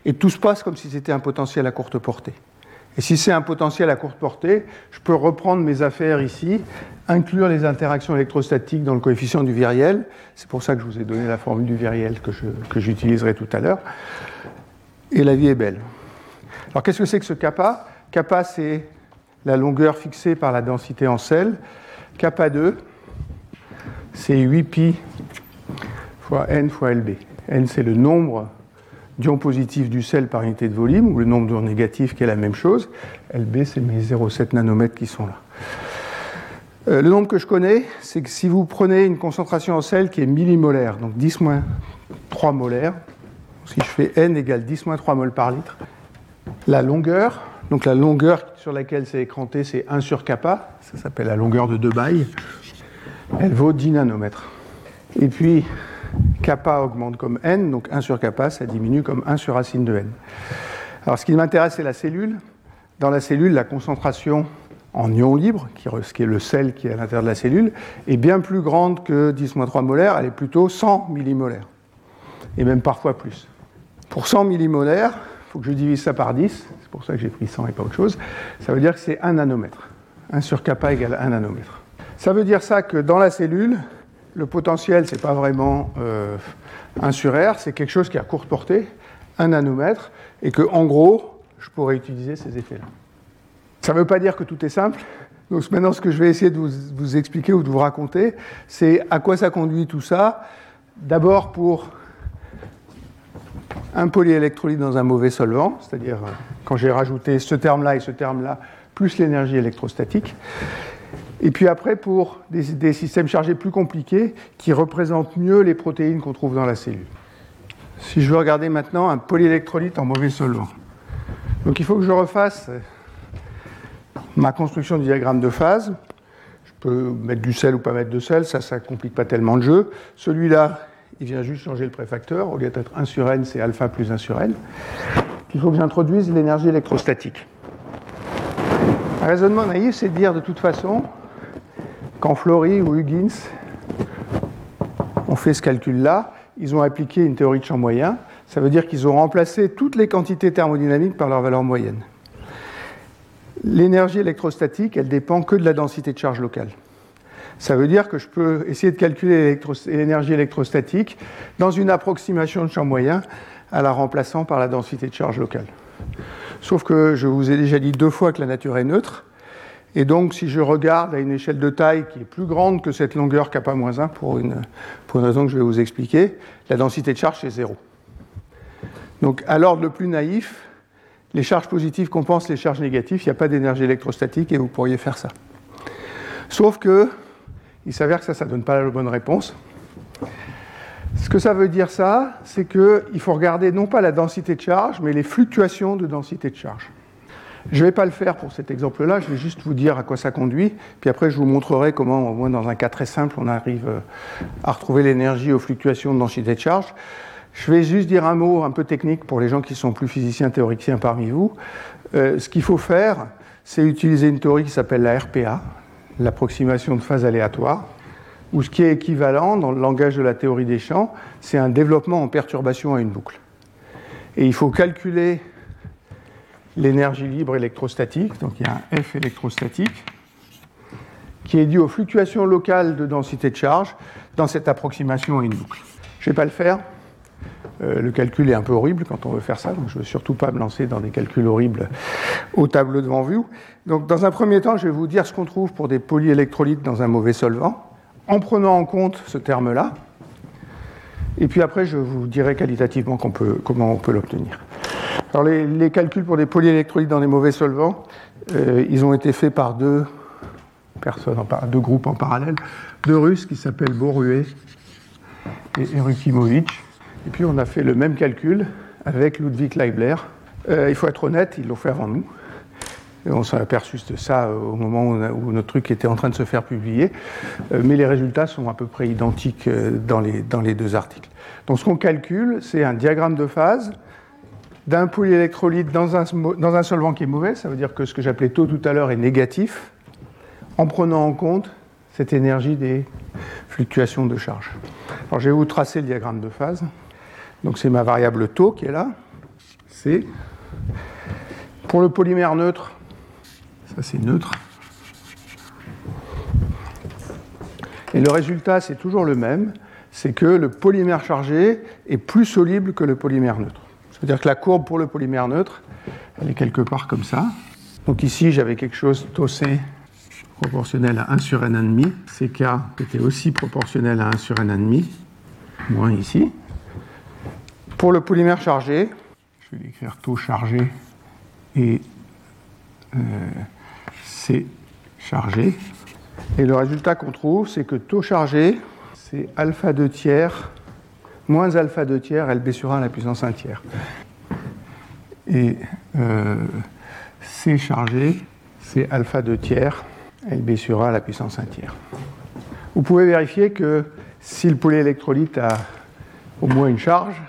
et tout se passe comme si c'était un potentiel à courte portée. Et si c'est un potentiel à courte portée, je peux reprendre mes affaires ici, inclure les interactions électrostatiques dans le coefficient du viriel. C'est pour ça que je vous ai donné la formule du viriel que j'utiliserai tout à l'heure. Et la vie est belle. Alors qu'est-ce que c'est que ce kappa? Kappa, c'est la longueur fixée par la densité en sel. Kappa 2, c'est 8pi fois n fois LB. n, c'est le nombre d'ions positifs du sel par unité de volume, ou le nombre d'ions négatifs qui est la même chose. LB, c'est mes 0,7 nanomètres qui sont là. Euh, le nombre que je connais, c'est que si vous prenez une concentration en sel qui est millimolaire, donc 10 moins 3 molaires, si je fais n égale 10 moins 3 moles par litre, la longueur, donc la longueur sur laquelle c'est écranté, c'est 1 sur kappa, ça s'appelle la longueur de Debye, elle vaut 10 nanomètres. Et puis, kappa augmente comme n, donc 1 sur kappa, ça diminue comme 1 sur racine de n. Alors ce qui m'intéresse, c'est la cellule. Dans la cellule, la concentration en ion libre, qui est le sel qui est à l'intérieur de la cellule, est bien plus grande que 10-3 molaires, elle est plutôt 100 millimolaires, et même parfois plus. Pour 100 millimolaires, il faut que je divise ça par 10, c'est pour ça que j'ai pris 100 et pas autre chose, ça veut dire que c'est 1 nanomètre. 1 sur kappa égale 1 nanomètre. Ça veut dire ça que dans la cellule, le potentiel, ce n'est pas vraiment euh, 1 sur R, c'est quelque chose qui a courte portée, 1 nanomètre, et que, en gros, je pourrais utiliser ces effets-là. Ça ne veut pas dire que tout est simple. Donc maintenant, ce que je vais essayer de vous, expliquer ou de vous raconter, c'est à quoi ça conduit tout ça. D'abord pour un polyélectrolyte dans un mauvais solvant, c'est-à-dire euh, quand j'ai rajouté ce terme-là et ce terme-là, plus l'énergie électrostatique. Et puis après, pour des, systèmes chargés plus compliqués qui représentent mieux les protéines qu'on trouve dans la cellule. Si je veux regarder maintenant un polyélectrolyte en mauvais solvant. Donc il faut que je refasse ma construction du diagramme de phase. Je peux mettre du sel ou pas mettre de sel, ça, ça complique pas tellement le jeu. Celui-là, il vient juste changer le préfacteur. Au lieu d'être 1 sur n, c'est alpha plus 1 sur n. Il faut que j'introduise l'énergie électrostatique. Un raisonnement naïf, c'est de dire de toute façon, quand Flory ou Huggins ont fait ce calcul-là, ils ont appliqué une théorie de champ moyen. Ça veut dire qu'ils ont remplacé toutes les quantités thermodynamiques par leur valeur moyenne. L'énergie électrostatique, elle dépend que de la densité de charge locale. Ça veut dire que je peux essayer de calculer l'énergie électrostatique dans une approximation de champ moyen à la remplaçant par la densité de charge locale. Sauf que je vous ai déjà dit deux fois que la nature est neutre, et donc, si je regarde à une échelle de taille qui est plus grande que cette longueur kappa-1 pour une, pour une raison que je vais vous expliquer, la densité de charge est zéro. Donc, à l'ordre le plus naïf, les charges positives compensent les charges négatives, il n'y a pas d'énergie électrostatique et vous pourriez faire ça. Sauf que, il s'avère que ça, ça ne donne pas la bonne réponse. Ce que ça veut dire, ça, c'est qu'il faut regarder non pas la densité de charge, mais les fluctuations de densité de charge. Je ne vais pas le faire pour cet exemple-là, je vais juste vous dire à quoi ça conduit, puis après je vous montrerai comment, au moins dans un cas très simple, on arrive euh, à retrouver l'énergie aux fluctuations de densité de charge. Je vais juste dire un mot un peu technique pour les gens qui sont plus physiciens théoriciens parmi vous. Euh, ce qu'il faut faire, c'est utiliser une théorie qui s'appelle la RPA, l'approximation de phase aléatoire, ou ce qui est équivalent dans le langage de la théorie des champs, c'est un développement en perturbation à une boucle. Et il faut calculer l'énergie libre électrostatique, donc il y a un F électrostatique, qui est dû aux fluctuations locales de densité de charge dans cette approximation à une boucle. Je ne vais pas le faire. Euh, le calcul est un peu horrible quand on veut faire ça, donc je ne veux surtout pas me lancer dans des calculs horribles au tableau devant vous. Donc, dans un premier temps, je vais vous dire ce qu'on trouve pour des polyélectrolytes dans un mauvais solvant, en prenant en compte ce terme-là. Et puis après, je vous dirai qualitativement comment on peut l'obtenir. Alors les, calculs pour des polyélectrolytes dans des mauvais solvants, euh, ils ont été faits par deux personnes, deux groupes en parallèle, deux Russes qui s'appellent Borué et Erukimovic. Et puis on a fait le même calcul avec Ludwig Leibler. Euh, il faut être honnête, ils l'ont fait avant nous. On s'est aperçu de ça au moment où, notre truc était en train de se faire publier. Euh, mais les résultats sont à peu près identiques dans les, dans les deux articles. Donc ce qu'on calcule, c'est un diagramme de phase d'un polyélectrolyte dans un, dans un solvant qui est mauvais, ça veut dire que ce que j'appelais taux tout à l'heure est négatif, en prenant en compte cette énergie des fluctuations de charge. Alors je vais vous tracer le diagramme de phase. Donc c'est ma variable taux qui est là. C'est pour le polymère neutre, c'est neutre. Et le résultat c'est toujours le même, c'est que le polymère chargé est plus soluble que le polymère neutre. C'est-à-dire que la courbe pour le polymère neutre, elle est quelque part comme ça. Donc ici, j'avais quelque chose tau C proportionnel à 1 sur n1,5, CK était aussi proportionnel à 1 sur n1,5, moins ici. Pour le polymère chargé, je vais l'écrire taux chargé et euh, C chargé. Et le résultat qu'on trouve, c'est que taux chargé, c'est alpha 2 tiers moins alpha 2 tiers LB sur 1 à la puissance 1 tiers. Et euh, C chargé, c'est alpha 2 tiers LB sur 1 à la puissance 1 tiers. Vous pouvez vérifier que si le polyélectrolyte a au moins une charge,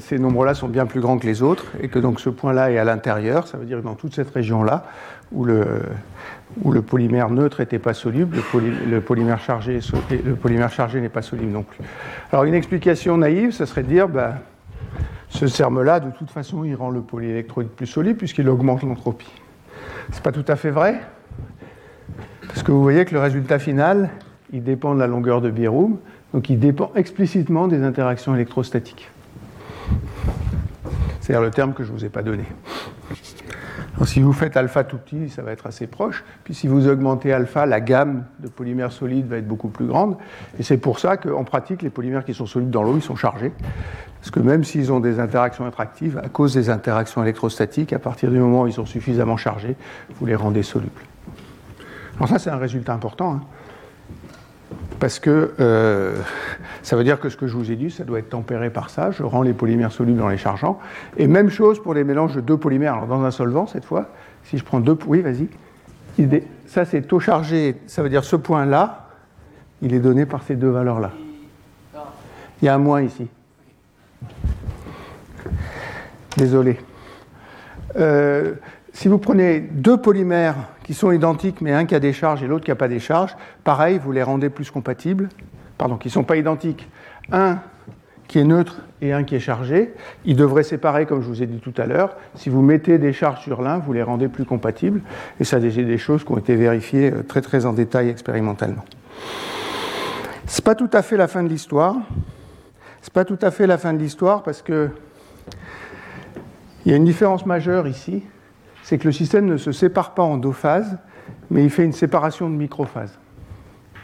ces nombres-là sont bien plus grands que les autres et que donc ce point-là est à l'intérieur, ça veut dire que dans toute cette région-là, où le, polymère neutre n'était pas soluble, le, polymère chargé, le polymère chargé n'est pas soluble non plus. Alors une explication naïve, ça serait de dire, bah, ce terme-là, de toute façon, il rend le polyélectrolyte plus solide puisqu'il augmente l'entropie. Ce n'est pas tout à fait vrai, parce que vous voyez que le résultat final, il dépend de la longueur de Biroum, donc il dépend explicitement des interactions électrostatiques. C'est-à-dire le terme que je ne vous ai pas donné si vous faites alpha tout petit, ça va être assez proche. Puis si vous augmentez alpha, la gamme de polymères solides va être beaucoup plus grande. Et c'est pour ça qu'en pratique, les polymères qui sont solides dans l'eau, ils sont chargés. Parce que même s'ils ont des interactions attractives, à cause des interactions électrostatiques, à partir du moment où ils sont suffisamment chargés, vous les rendez solubles. Alors ça, c'est un résultat important. Hein parce que euh, ça veut dire que ce que je vous ai dit, ça doit être tempéré par ça. Je rends les polymères solubles en les chargeant. Et même chose pour les mélanges de deux polymères. Alors dans un solvant, cette fois, si je prends deux... Oui, vas-y. Ça, c'est taux chargé. Ça veut dire ce point-là, il est donné par ces deux valeurs-là. Il y a un moins ici. Désolé. Euh, si vous prenez deux polymères qui sont identiques, mais un qui a des charges et l'autre qui n'a pas des charges, pareil, vous les rendez plus compatibles. Pardon, qui ne sont pas identiques. Un qui est neutre et un qui est chargé, ils devraient séparer, comme je vous ai dit tout à l'heure. Si vous mettez des charges sur l'un, vous les rendez plus compatibles. Et ça, c'est des choses qui ont été vérifiées euh, très très en détail expérimentalement. Ce n'est pas tout à fait la fin de l'histoire. Ce n'est pas tout à fait la fin de l'histoire parce que il y a une différence majeure ici c'est que le système ne se sépare pas en deux phases, mais il fait une séparation de microphases.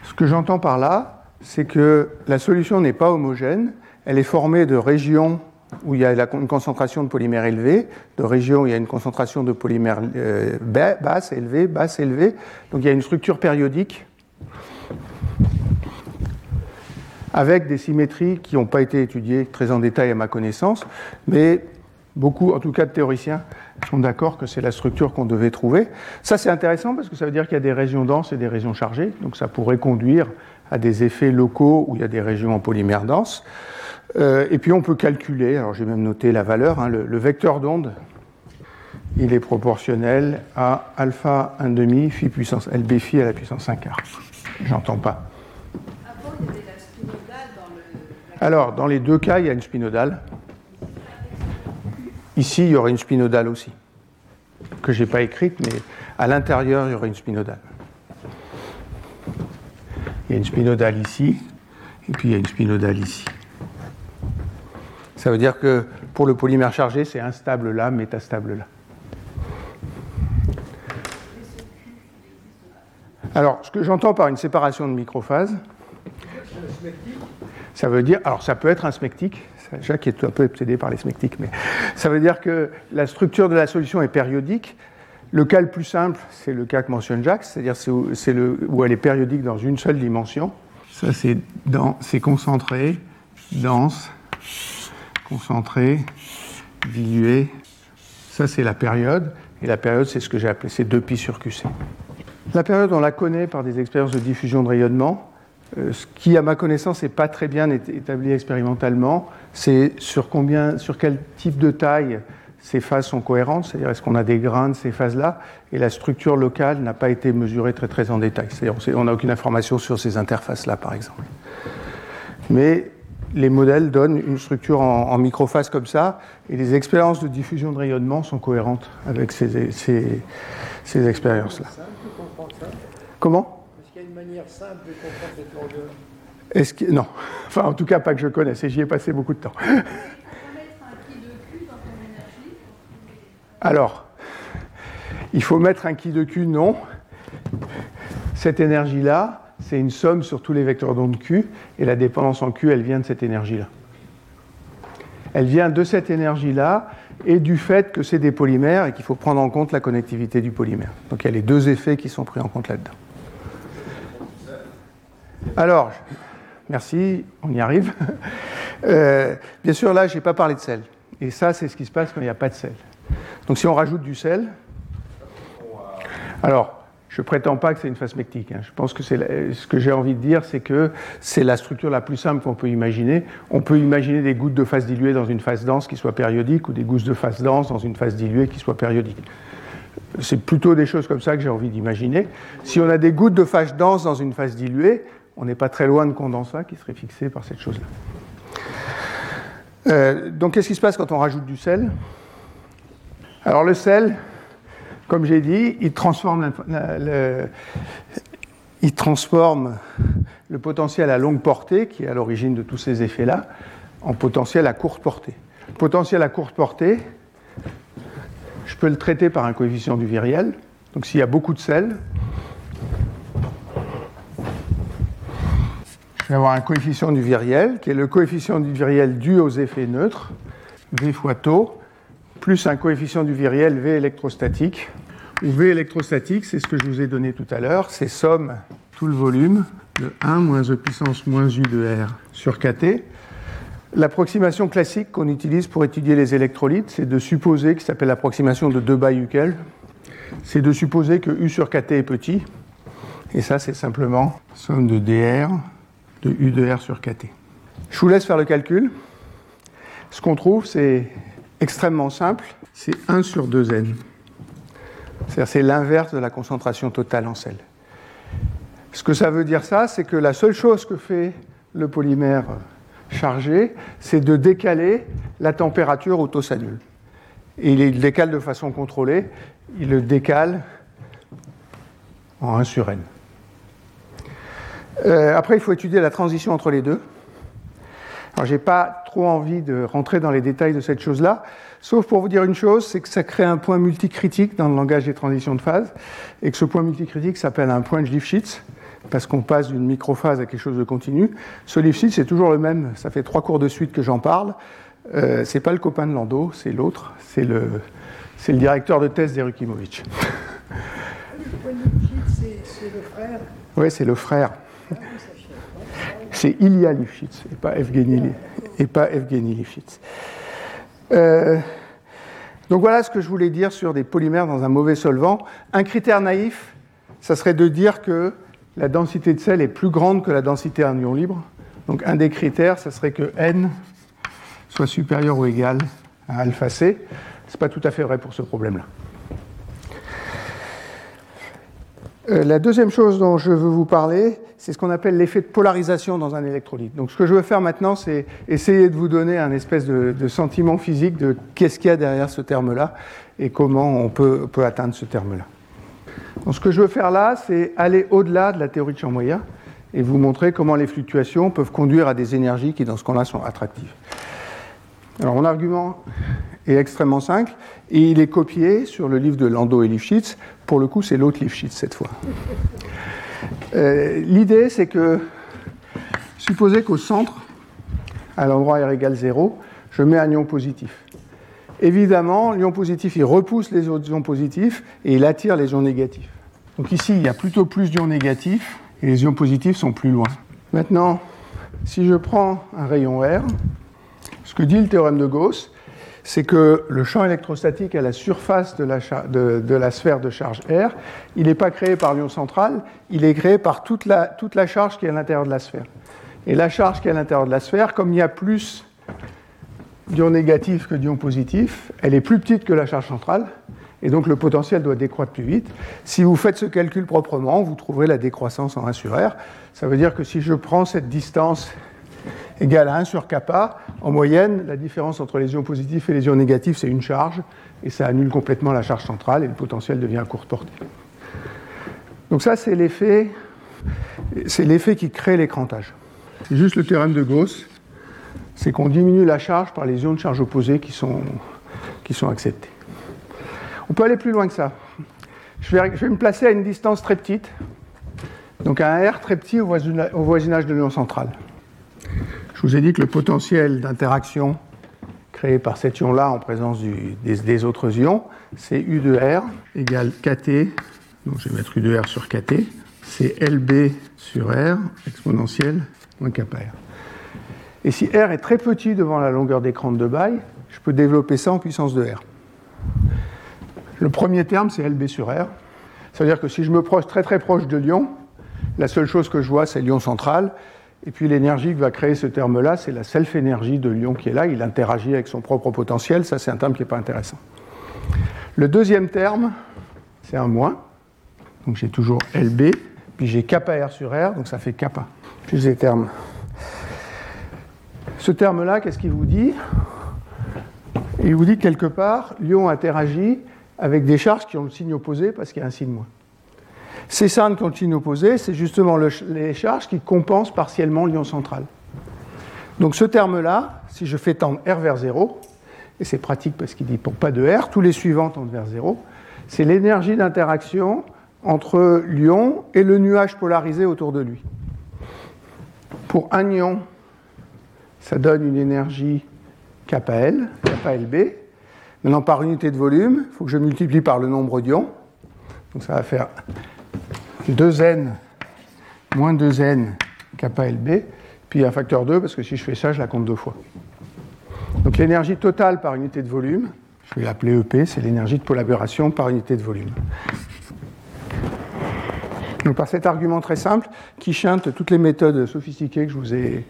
Ce que j'entends par là, c'est que la solution n'est pas homogène, elle est formée de régions où il y a une concentration de polymères élevée, de régions où il y a une concentration de polymères euh, basse, élevée, basse, élevée. Donc il y a une structure périodique avec des symétries qui n'ont pas été étudiées très en détail à ma connaissance, mais Beaucoup, en tout cas de théoriciens, sont d'accord que c'est la structure qu'on devait trouver. Ça, c'est intéressant parce que ça veut dire qu'il y a des régions denses et des régions chargées. Donc ça pourrait conduire à des effets locaux où il y a des régions en polymère dense. Euh, et puis on peut calculer, alors j'ai même noté la valeur, hein, le, vecteur d'onde, il est proportionnel à alpha 1,5 phi puissance LB phi à la puissance 5 quart. J'entends pas. Alors, dans les deux cas, il y a une spinodale. Ici, il y aurait une spinodale aussi, que je n'ai pas écrite, mais à l'intérieur, il y aurait une spinodale. Il y a une spinodale ici, et puis il y a une spinodale ici. Ça veut dire que pour le polymère chargé, c'est instable là, métastable là. Alors, ce que j'entends par une séparation de microphase, ça veut dire, alors ça peut être un smectique, Jacques est un peu obsédé par les smectiques, mais ça veut dire que la structure de la solution est périodique. Le cas le plus simple, c'est le cas que mentionne Jacques, c'est-à-dire c'est où elle est périodique dans une seule dimension. Ça, c'est concentré, dense, concentré, dilué. Ça, c'est la période. Et la période, c'est ce que j'ai appelé, c'est 2pi sur QC. La période, on la connaît par des expériences de diffusion de rayonnement. Euh, ce qui, à ma connaissance, n'est pas très bien établi expérimentalement, c'est sur, combien, sur quel type de taille ces phases sont cohérentes, c'est-à-dire est-ce qu'on a des grains de ces phases-là, et la structure locale n'a pas été mesurée très très en détail. C'est-à-dire on n'a aucune information sur ces interfaces-là, par exemple. Mais les modèles donnent une structure en, microphase comme ça, et les expériences de diffusion de rayonnement sont cohérentes avec ces, ces expériences-là. Comment? Manière simple de comprendre cette longueur Est-ce que... Non. Enfin, en tout cas, pas que je connaisse, et j'y ai passé beaucoup de temps. Alors, il faut mettre un qui de Q, non. Cette énergie-là, c'est une somme sur tous les vecteurs d'onde Q, et la dépendance en Q, elle vient de cette énergie-là. Elle vient de cette énergie-là et du fait que c'est des polymères et qu'il faut prendre en compte la connectivité du polymère. Donc il y a les deux effets qui sont pris en compte là-dedans. Alors, merci, on y arrive. *laughs* Euh, bien sûr, là, je n'ai pas parlé de sel. Et ça, c'est ce qui se passe quand il n'y a pas de sel. Donc, si on rajoute du sel, alors, je ne prétends pas que c'est une phase mectique. Hein. Je pense que ce que j'ai envie de dire, c'est que c'est la structure la plus simple qu'on peut imaginer. On peut imaginer des gouttes de phase diluée dans une phase dense qui soit périodique ou des gouttes de phase dense dans une phase diluée qui soit périodique. C'est plutôt des choses comme ça que j'ai envie d'imaginer. Si on a des gouttes de phase dense dans une phase diluée, on n'est pas très loin de condensat qui serait fixé par cette chose-là. Euh, donc qu'est-ce qui se passe quand on rajoute du sel? Alors le sel, comme j'ai dit, il transforme, le, potentiel à longue portée, qui est à l'origine de tous ces effets-là, en potentiel à courte portée. Potentiel à courte portée, je peux le traiter par un coefficient du viriel. Donc s'il y a beaucoup de sel, vais avoir un coefficient du viriel, qui est le coefficient du viriel dû aux effets neutres, V fois taux, plus un coefficient du viriel V électrostatique, où V électrostatique, c'est ce que je vous ai donné tout à l'heure, c'est somme tout le volume de 1 moins E puissance moins U de R sur KT. L'approximation classique qu'on utilise pour étudier les électrolytes, c'est de supposer, qui s'appelle l'approximation de 2 Bayukel, c'est de supposer que U sur KT est petit. Et ça, c'est simplement somme de DR de U de R sur KT. Je vous laisse faire le calcul. Ce qu'on trouve, c'est extrêmement simple, c'est 1 sur 2n. C'est-à-dire c'est l'inverse de la concentration totale en sel. Ce que ça veut dire ça, c'est que la seule chose que fait le polymère chargé, c'est de décaler la température au taux s'annule. Et il le décale de façon contrôlée, il le décale en 1 sur n. Euh, après, il faut étudier la transition entre les deux. Alors, j'ai pas trop envie de rentrer dans les détails de cette chose-là, sauf pour vous dire une chose, c'est que ça crée un point multicritique dans le langage des transitions de phase, et que ce point multicritique s'appelle un point de Lifshitz, parce qu'on passe d'une microphase à quelque chose de continu. Ce Lifshitz, c'est toujours le même. Ça fait trois cours de suite que j'en parle. Euh, c'est pas le copain de Lando, c'est l'autre. C'est le, c'est le directeur de thèse d'Erukimovic. Le point Lifshitz, c'est le frère. Oui, c'est le frère. C'est Ilya Lifshitz et pas Evgeny, et pas Evgeny Lifshitz. Euh, Donc voilà ce que je voulais dire sur des polymères dans un mauvais solvant. Un critère naïf, ça serait de dire que la densité de sel est plus grande que la densité en ion libre. Donc un des critères, ça serait que n soit supérieur ou égal à alpha c. Ce n'est pas tout à fait vrai pour ce problème-là. Euh, la deuxième chose dont je veux vous parler, c'est ce qu'on appelle l'effet de polarisation dans un électrolyte. Donc ce que je veux faire maintenant, c'est essayer de vous donner un espèce de, sentiment physique de qu'est-ce qu'il y a derrière ce terme-là et comment on peut, peut atteindre ce terme-là. Donc ce que je veux faire là, c'est aller au-delà de la théorie de Champ-Moyen et vous montrer comment les fluctuations peuvent conduire à des énergies qui, dans ce cas-là, sont attractives. Alors mon argument est extrêmement simple et il est copié sur le livre de Lando et Lifshitz. Pour le coup, c'est l'autre Lifshitz cette fois. Euh, l'idée, c'est que, supposez qu'au centre, à l'endroit R égale 0, je mets un ion positif. Évidemment, l'ion positif, il repousse les autres ions positifs et il attire les ions négatifs. Donc ici, il y a plutôt plus d'ions négatifs et les ions positifs sont plus loin. Maintenant, si je prends un rayon R, ce que dit le théorème de Gauss, c'est que le champ électrostatique à la surface de la, sphère de charge R, il n'est pas créé par l'ion central, il est créé par toute la, charge qui est à l'intérieur de la sphère. Et la charge qui est à l'intérieur de la sphère, comme il y a plus d'ions négatifs que d'ions positifs, elle est plus petite que la charge centrale, et donc le potentiel doit décroître plus vite. Si vous faites ce calcul proprement, vous trouverez la décroissance en 1 sur R. Ça veut dire que si je prends cette distance égale à 1 sur kappa. En moyenne, la différence entre les ions positifs et les ions négatifs, c'est une charge, et ça annule complètement la charge centrale, et le potentiel devient à courte portée. Donc ça, c'est l'effet, c'est l'effet qui crée l'écrantage. C'est juste le théorème de Gauss, c'est qu'on diminue la charge par les ions de charge opposées qui sont, qui sont acceptés. On peut aller plus loin que ça. Je vais, je vais me placer à une distance très petite, donc à un R très petit au voisinage de l'ion central. Je vous ai dit que le potentiel d'interaction créé par cet ion-là en présence des, autres ions, c'est U de R égale KT, donc je vais mettre U de R sur KT, c'est LB sur R exponentielle moins kappa R. Et si R est très petit devant la longueur d'écran de Debye, je peux développer ça en puissance de R. Le premier terme, c'est LB sur R. Ça veut dire que si je me proche très très proche de l'ion, la seule chose que je vois, c'est l'ion central, et puis l'énergie qui va créer ce terme-là, c'est la self-énergie de l'ion qui est là. Il interagit avec son propre potentiel. Ça, c'est un terme qui n'est pas intéressant. Le deuxième terme, c'est un moins. Donc j'ai toujours LB. Puis j'ai kappa R sur R, donc ça fait kappa. Plus les termes. Ce terme-là, qu'est-ce qu'il vous dit? Il vous dit quelque part, l'ion interagit avec des charges qui ont le signe opposé parce qu'il y a un signe moins. Ces signes continuent opposés, c'est justement les charges qui compensent partiellement l'ion central. Donc ce terme-là, si je fais tendre R vers 0, et c'est pratique parce qu'il dit pour pas de R, tous les suivants tendent vers 0, c'est l'énergie d'interaction entre l'ion et le nuage polarisé autour de lui. Pour un ion, ça donne une énergie kappa L, kappa LB. Maintenant, par unité de volume, il faut que je multiplie par le nombre d'ions. Donc ça va faire 2n moins 2n kappa LB, puis un facteur 2, parce que si je fais ça, je la compte deux fois. Donc l'énergie totale par unité de volume, je vais l'appeler EP, c'est l'énergie de polarisation par unité de volume. Donc par cet argument très simple, qui chante toutes les méthodes sophistiquées que je vous ai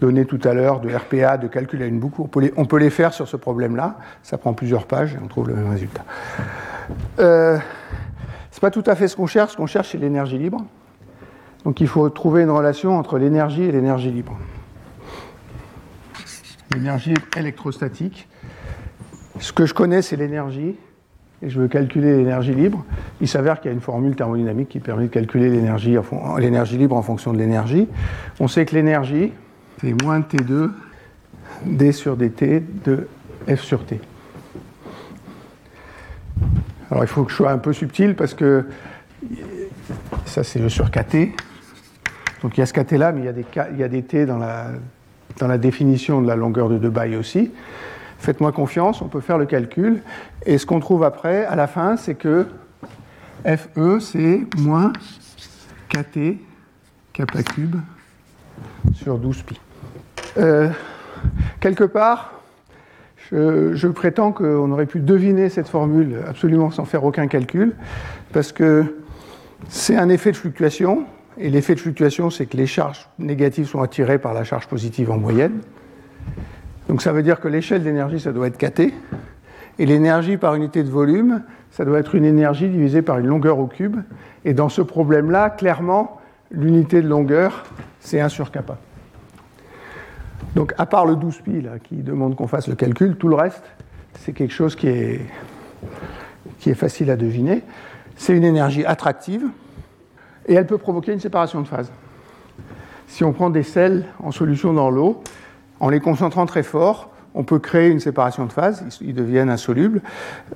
données tout à l'heure, de RPA, de calcul à une boucle, on peut les, faire sur ce problème-là. Ça prend plusieurs pages et on trouve le même résultat. Euh, n'est pas tout à fait ce qu'on cherche. Ce qu'on cherche, c'est l'énergie libre. Donc il faut trouver une relation entre l'énergie et l'énergie libre. L'énergie électrostatique. Ce que je connais, c'est l'énergie. Et je veux calculer l'énergie libre. Il s'avère qu'il y a une formule thermodynamique qui permet de calculer l'énergie libre en fonction de l'énergie. On sait que l'énergie, c'est moins T2 d sur dt de F sur T. Alors il faut que je sois un peu subtil parce que ça c'est le sur KT. Donc il y a ce KT là, mais il y a des, il y a des T dans la, définition de la longueur de Debye aussi. Faites-moi confiance, on peut faire le calcul. Et ce qu'on trouve après, à la fin, c'est que FE c'est moins KT kappa cube sur 12 pi. Euh, quelque part, je, prétends qu'on aurait pu deviner cette formule absolument sans faire aucun calcul, parce que c'est un effet de fluctuation, et l'effet de fluctuation, c'est que les charges négatives sont attirées par la charge positive en moyenne. Donc ça veut dire que l'échelle d'énergie, ça doit être KT, et l'énergie par unité de volume, ça doit être une énergie divisée par une longueur au cube. Et dans ce problème-là, clairement, l'unité de longueur, c'est 1 sur kappa. Donc, à part le 12pi là, qui demande qu'on fasse le calcul, tout le reste, c'est quelque chose qui est, qui est facile à deviner. C'est une énergie attractive et elle peut provoquer une séparation de phase. Si on prend des sels en solution dans l'eau, en les concentrant très fort, on peut créer une séparation de phase, ils deviennent insolubles.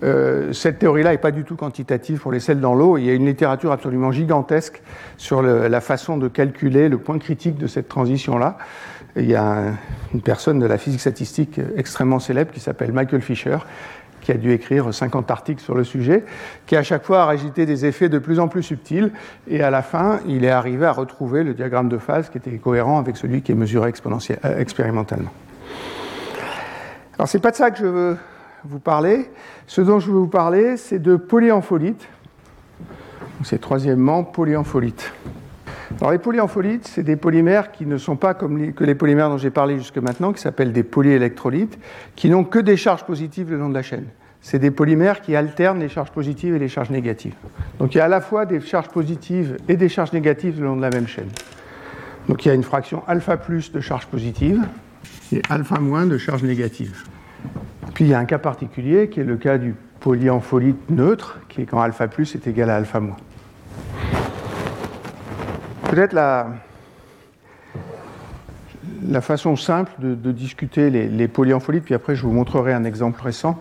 Euh, cette théorie-là n'est pas du tout quantitative pour les sels dans l'eau. Il y a une littérature absolument gigantesque sur la façon de calculer le point critique de cette transition-là. Il y a une personne de la physique statistique extrêmement célèbre qui s'appelle Michael Fisher, qui a dû écrire 50 articles sur le sujet, qui à chaque fois a rajouté des effets de plus en plus subtils, et à la fin, il est arrivé à retrouver le diagramme de phase qui était cohérent avec celui qui est mesuré euh, expérimentalement. Alors, ce n'est pas de ça que je veux vous parler. Ce dont je veux vous parler, c'est de polyampholite. C'est troisièmement polyampholite. Alors les polyampholite, c'est des polymères qui ne sont pas comme que les polymères dont j'ai parlé jusque maintenant, qui s'appellent des polyélectrolytes, qui n'ont que des charges positives le long de la chaîne. C'est des polymères qui alternent les charges positives et les charges négatives. Donc il y a à la fois des charges positives et des charges négatives le long de la même chaîne. Donc il y a une fraction alpha plus de charges positives et alpha moins de charges négatives. Puis il y a un cas particulier qui est le cas du polyampholite neutre, qui est quand alpha plus est égal à alpha moins. Peut-être la, la façon simple de, discuter les, les, polyampholite, puis après je vous montrerai un exemple récent.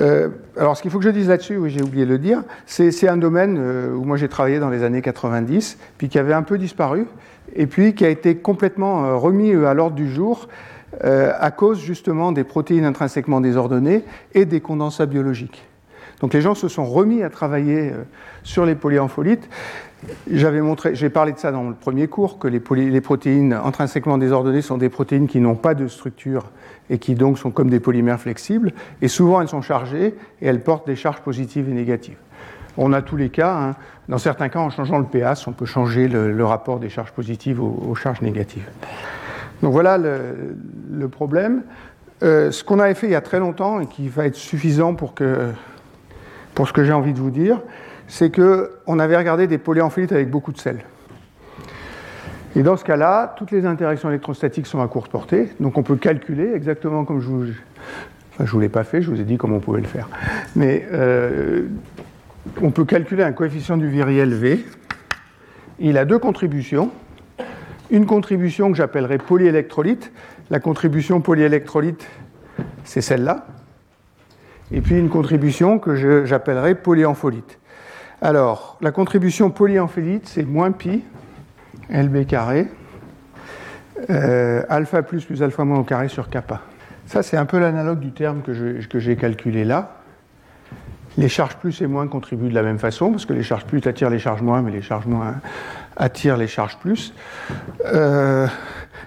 Euh, alors ce qu'il faut que je dise là-dessus, oui j'ai oublié de le dire, c'est un domaine euh, où moi j'ai travaillé dans les années 90, puis qui avait un peu disparu, et puis qui a été complètement euh, remis à l'ordre du jour à cause justement des protéines intrinsèquement désordonnées et des condensats biologiques. Donc les gens se sont remis à travailler sur les polyampholite. J'avais montré, j'ai parlé de ça dans le premier cours, que les, protéines intrinsèquement désordonnées sont des protéines qui n'ont pas de structure et qui donc sont comme des polymères flexibles. Et souvent, elles sont chargées et elles portent des charges positives et négatives. On a tous les cas. Hein. Dans certains cas, en changeant le pH, on peut changer le, rapport des charges positives aux, charges négatives. Donc voilà le, problème. Euh, ce qu'on avait fait il y a très longtemps et qui va être suffisant pour, que, pour ce que j'ai envie de vous dire, c'est qu'on avait regardé des polyamphélites avec beaucoup de sel. Et dans ce cas-là, toutes les interactions électrostatiques sont à courte portée, donc on peut calculer exactement comme je vous... Enfin, je ne l'ai pas fait, je vous ai dit comment on pouvait le faire. Mais euh, on peut calculer un coefficient du viriel V. Il a deux contributions. Une contribution que j'appellerai polyélectrolyte. La contribution polyélectrolyte, c'est celle-là. Et puis une contribution que j'appellerai polyampholite. Alors, la contribution polyamphédite, c'est moins pi, LB carré, euh, alpha plus plus alpha moins au carré sur kappa. Ça, c'est un peu l'analogue du terme que j'ai calculé là. Les charges plus et moins contribuent de la même façon, parce que les charges plus attirent les charges moins, mais les charges moins attirent les charges plus. Euh,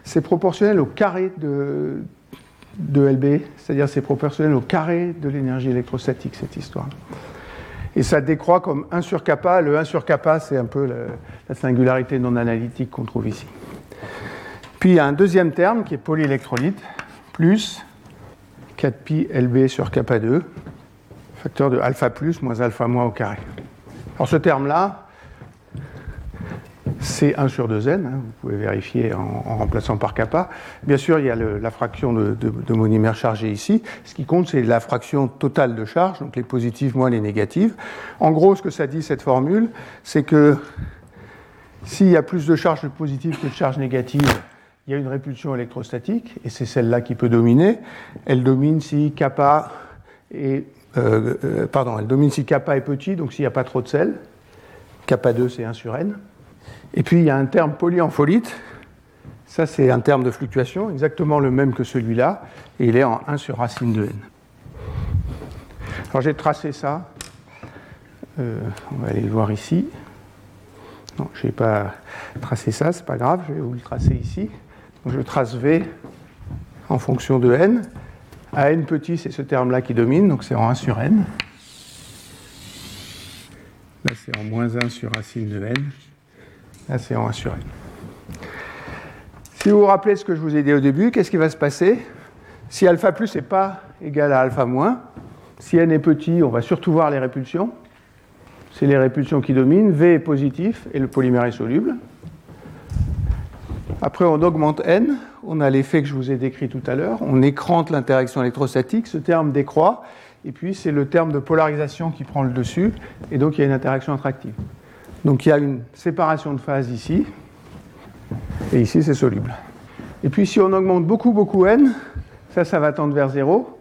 c'est proportionnel au carré de LB, c'est-à-dire c'est proportionnel au carré de l'énergie électrostatique, cette histoire et ça décroît comme 1 sur kappa. Le 1 sur kappa, c'est un peu la, singularité non analytique qu'on trouve ici. Puis il y a un deuxième terme qui est polyélectrolyte, plus 4pi Lb sur kappa 2, facteur de alpha plus moins alpha moins au carré. Alors ce terme-là, c'est 1 sur 2n, hein, vous pouvez vérifier en, remplaçant par kappa. Bien sûr, il y a la fraction de, de, chargés ici. Ce qui compte, c'est la fraction totale de charge, donc les positives moins les négatives. En gros, ce que ça dit, cette formule, c'est que s'il y a plus de charges positives que de charges négatives, il y a une répulsion électrostatique, et c'est celle-là qui peut dominer. Elle domine si kappa est, euh, euh, elle domine si kappa est petit, donc s'il n'y a pas trop de sel. Kappa 2, c'est 1 sur n. Et puis il y a un terme polyampholite. Ça, c'est un terme de fluctuation, exactement le même que celui-là, et il est en 1 sur racine de n. Alors j'ai tracé ça. Euh, on va aller le voir ici. Non, je n'ai pas tracé ça, c'est pas grave, je vais vous le tracer ici. Donc je trace V en fonction de n, À n petit, c'est ce terme-là qui domine, donc c'est en 1 sur n. Là, c'est en moins 1 sur racine de n. Là, c'est en 1 sur n. Si vous vous rappelez ce que je vous ai dit au début, qu'est-ce qui va se passer? Si alpha plus n'est pas égal à alpha moins, si n est petit, on va surtout voir les répulsions. C'est les répulsions qui dominent. V est positif et le polymère est soluble. Après, on augmente n. On a l'effet que je vous ai décrit tout à l'heure. On écrante l'interaction électrostatique. Ce terme décroît. Et puis, c'est le terme de polarisation qui prend le dessus. Et donc, il y a une interaction attractive. Donc, il y a une séparation de phase ici. Et ici, c'est soluble. Et puis, si on augmente beaucoup, beaucoup n, ça, ça va tendre vers 0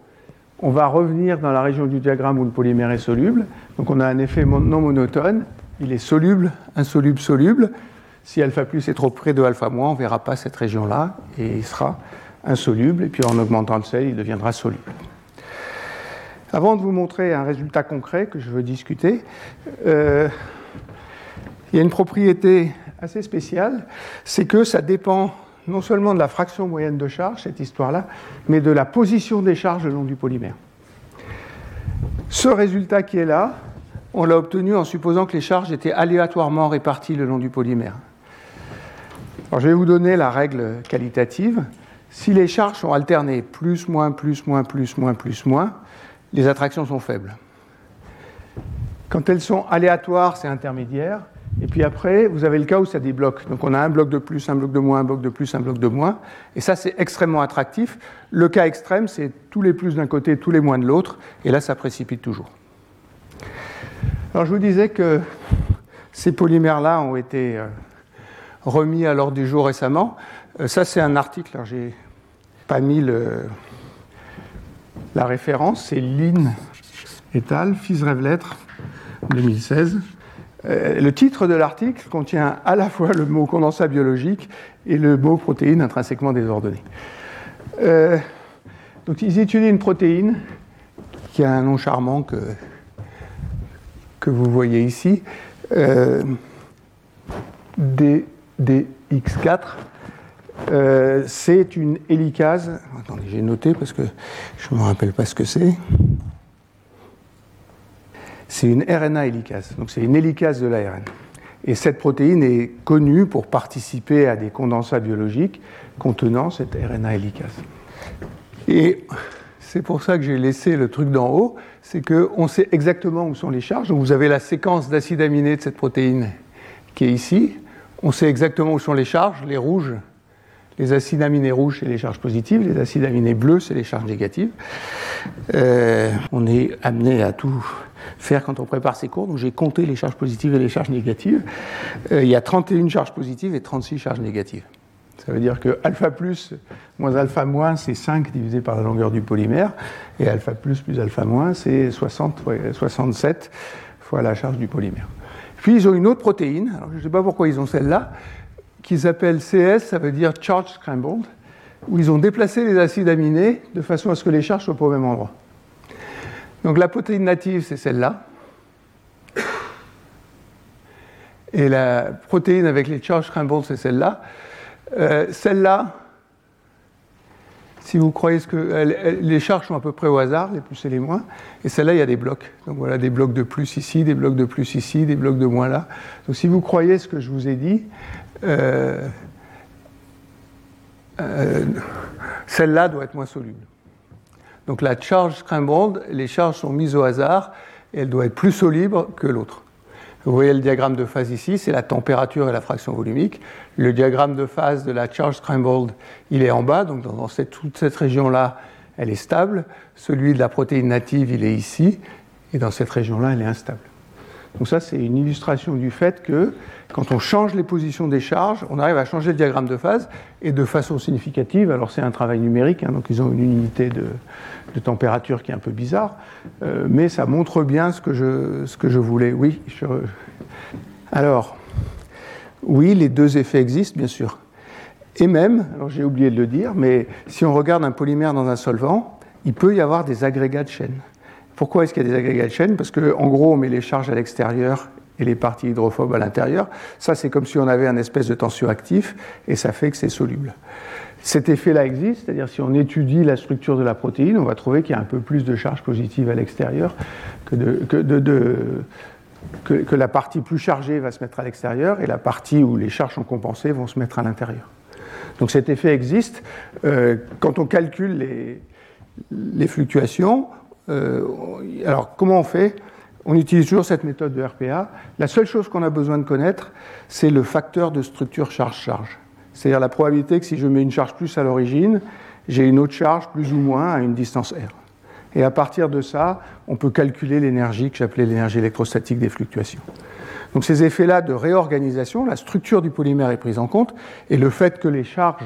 on va revenir dans la région du diagramme où le polymère est soluble. Donc on a un effet non monotone. Il est soluble, insoluble, soluble. Si alpha plus est trop près de alpha moins, on ne verra pas cette région-là et il sera insoluble. Et puis en augmentant le sel, il deviendra soluble. Avant de vous montrer un résultat concret que je veux discuter, euh, il y a une propriété assez spéciale, c'est que ça dépend non seulement de la fraction moyenne de charge, cette histoire-là, mais de la position des charges le long du polymère. Ce résultat qui est là, on l'a obtenu en supposant que les charges étaient aléatoirement réparties le long du polymère. Je vais vous donner la règle qualitative. Si les charges sont alternées, plus, moins, plus, moins, plus, moins, plus, moins, les attractions sont faibles. Quand elles sont aléatoires, c'est intermédiaire. Et puis après, vous avez le cas où ça débloque. Donc on a un bloc de plus, un bloc de moins, un bloc de plus, un bloc de moins. Et ça, c'est extrêmement attractif. Le cas extrême, c'est tous les plus d'un côté, tous les moins de l'autre. Et là, ça précipite toujours. Alors je vous disais que ces polymères-là ont été euh, remis à l'ordre du jour récemment. Euh, ça, c'est un article. J'ai pas mis la référence. C'est Lynn et al. Fils rêve lettres, 2016. Euh, le titre de l'article contient à la fois le mot condensat biologique et le mot protéine intrinsèquement désordonnée. Euh, donc ils étudient une protéine qui a un nom charmant que, que vous voyez ici, euh, DDX4. c'est une hélicase. Attendez, j'ai noté parce que je ne me rappelle pas ce que c'est c'est une RNA hélicase. Donc c'est une hélicase de l'ARN. Et cette protéine est connue pour participer à des condensats biologiques contenant cette RNA hélicase. Et c'est pour ça que j'ai laissé le truc d'en haut, c'est qu'on sait exactement où sont les charges. Donc vous avez la séquence d'acides aminés de cette protéine qui est ici. On sait exactement où sont les charges, les rouges. Les acides aminés rouges, c'est les charges positives. Les acides aminés bleus, c'est les charges négatives. Euh, on est amené à tout faire quand on prépare ses cours. Donc j'ai compté les charges positives et les charges négatives. Euh, il y a 31 charges positives et 36 charges négatives. Ça veut dire que alpha plus moins alpha moins, c'est 5 divisé par la longueur du polymère, et alpha plus plus alpha moins, c'est 67 fois la charge du polymère. Puis ils ont une autre protéine, je ne sais pas pourquoi ils ont celle-là, qu'ils appellent CS, ça veut dire Charge Scrambled, où ils ont déplacé les acides aminés de façon à ce que les charges soient pas au même endroit. Donc la protéine native, c'est celle-là. Et la protéine avec les charges scrambled, c'est celle-là. Euh, celle-là, si vous croyez que les charges sont à peu près au hasard, les plus et les moins, et celle-là, il y a des blocs. Donc voilà, des blocs de plus ici, des blocs de plus ici, des blocs de moins là. Donc si vous croyez ce que je vous ai dit, euh, euh, celle-là doit être moins soluble. Donc la charge scrambled, les charges sont mises au hasard et elle doit être plus soluble que l'autre. Vous voyez le diagramme de phase ici, c'est la température et la fraction volumique. Le diagramme de phase de la charge scrambled, il est en bas, donc dans toute cette région-là, elle est stable. Celui de la protéine native, il est ici, et dans cette région-là, elle est instable. Donc ça, c'est une illustration du fait que quand on change les positions des charges, on arrive à changer le diagramme de phase et de façon significative. Alors c'est un travail numérique, hein, donc ils ont une unité de, température qui est un peu bizarre, euh, mais ça montre bien ce que je, je voulais. Oui. Alors, oui, les deux effets existent, bien sûr. Et même, alors j'ai oublié de le dire, mais si on regarde un polymère dans un solvant, il peut y avoir des agrégats de chaîne. Pourquoi est-ce qu'il y a des agrégats de chaîne Parce qu'en gros, on met les charges à l'extérieur et les parties hydrophobes à l'intérieur. Ça, c'est comme si on avait un espèce de tensioactif et ça fait que c'est soluble. cet effet-là existe, c'est-à-dire si on étudie la structure de la protéine, on va trouver qu'il y a un peu plus de charge positive à l'extérieur que, que, la partie plus chargée va se mettre à l'extérieur et la partie où les charges sont compensées vont se mettre à l'intérieur. Donc cet effet existe. Euh, quand on calcule les, les fluctuations, euh, alors comment on fait? On utilise toujours cette méthode de RPA. La seule chose qu'on a besoin de connaître, c'est le facteur de structure charge-charge. C'est-à-dire la probabilité que si je mets une charge plus à l'origine, j'ai une autre charge plus ou moins à une distance r. Et à partir de ça, on peut calculer l'énergie que j'appelais l'énergie électrostatique des fluctuations. Donc ces effets-là de réorganisation, la structure du polymère est prise en compte, et le fait que les charges,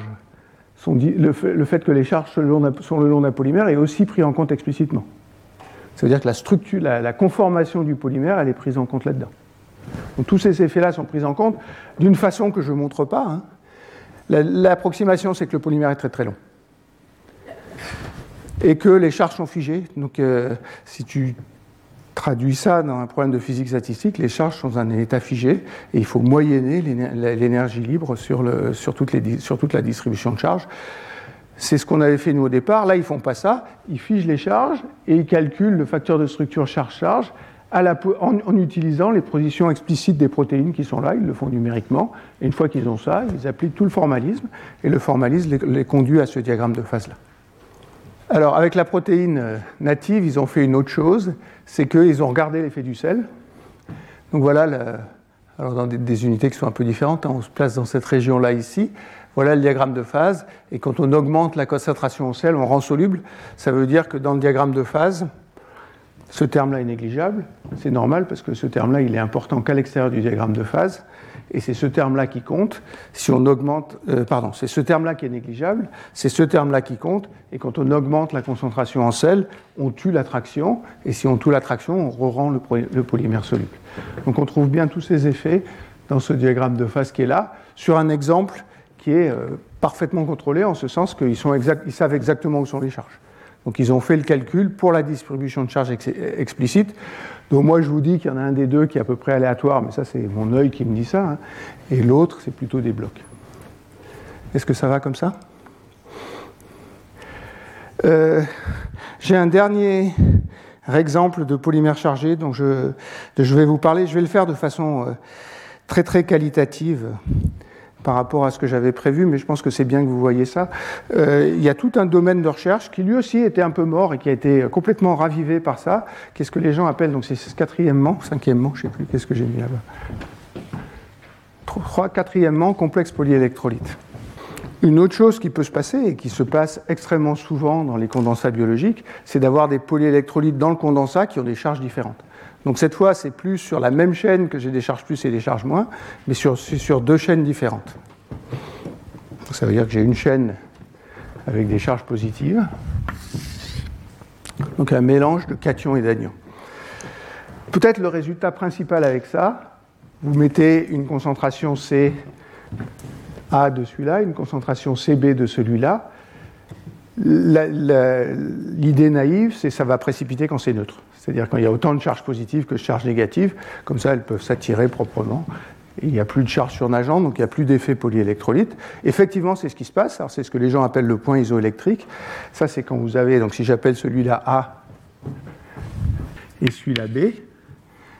sont, le, fait, que les charges le long d'un polymère est aussi pris en compte explicitement. Ça veut dire que la structure, la, conformation du polymère, elle est prise en compte là-dedans. Donc tous ces effets-là sont pris en compte d'une façon que je ne montre pas. Hein. L'approximation, c'est que le polymère est très très long. Et que les charges sont figées. Donc, euh, si tu traduis ça dans un problème de physique statistique, les charges sont dans un état figé et il faut moyenner l'énergie libre sur, toute la distribution de charges. C'est ce qu'on avait fait nous au départ. Là, ils font pas ça. Ils figent les charges et ils calculent le facteur de structure charge-charge en, utilisant les positions explicites des protéines qui sont là, ils le font numériquement, une fois qu'ils ont ça, ils appliquent tout le formalisme, et le formalisme les, conduit à ce diagramme de phase-là. Alors, avec la protéine euh, native, ils ont fait une autre chose, c'est qu'ils ont regardé l'effet du sel. Donc voilà, alors dans des, unités qui sont un peu différentes, hein, on se place dans cette région-là ici. Voilà le diagramme de phase, et quand on augmente la concentration au sel, on rend soluble. Ça veut dire que dans le diagramme de phase, ce terme-là est négligeable, c'est normal parce que ce terme-là, il est important qu'à l'extérieur du diagramme de phase, et c'est ce terme-là qui compte. Si on augmente, euh, pardon, c'est ce terme-là qui est négligeable, c'est ce terme-là qui compte, et quand on augmente la concentration en sel, on tue l'attraction, et si on tue l'attraction, on re-rend le, polymère soluble. Donc on trouve bien tous ces effets dans ce diagramme de phase qui est là, sur un exemple qui est euh, parfaitement contrôlé, en ce sens qu'ils ils savent exactement où sont les charges. Donc ils ont fait le calcul pour la distribution de charge explicite. Donc moi je vous dis qu'il y en a un des deux qui est à peu près aléatoire, mais ça c'est mon œil qui me dit ça, hein. et l'autre c'est plutôt des blocs. Est-ce que ça va comme ça? Euh, J'ai un dernier exemple de polymère chargé dont je, je, vais vous parler. Je vais le faire de façon euh, très très qualitative par rapport à ce que j'avais prévu, mais je pense que c'est bien que vous voyez ça. Euh, il y a tout un domaine de recherche qui lui aussi était un peu mort et qui a été complètement ravivé par ça. Qu'est-ce que les gens appellent, donc c'est quatrièmement, cinquièmement, je ne sais plus, qu'est-ce que j'ai mis là-bas? Trois, quatrièmement, complexe polyélectrolyte. Une autre chose qui peut se passer et qui se passe extrêmement souvent dans les condensats biologiques, c'est d'avoir des polyélectrolytes dans le condensat qui ont des charges différentes. Donc cette fois, c'est plus sur la même chaîne que j'ai des charges plus et des charges moins, mais sur, sur deux chaînes différentes. ça veut dire que j'ai une chaîne avec des charges positives, donc un mélange de cations et d'anions. Peut-être le résultat principal avec ça, vous mettez une concentration C A de celui-là, une concentration CB de celui-là. L'idée naïve, c'est ça va précipiter quand c'est neutre. C'est-à-dire quand il y a autant de charges positives que de charges négatives, comme ça elles peuvent s'attirer proprement. il n'y a plus de charge surnageante, donc il n'y a plus d'effet polyélectrolyte. Effectivement, c'est ce qui se passe. c'est ce que les gens appellent le point isoélectrique. Ça, c'est quand vous avez, donc si j'appelle celui-là A et celui-là B,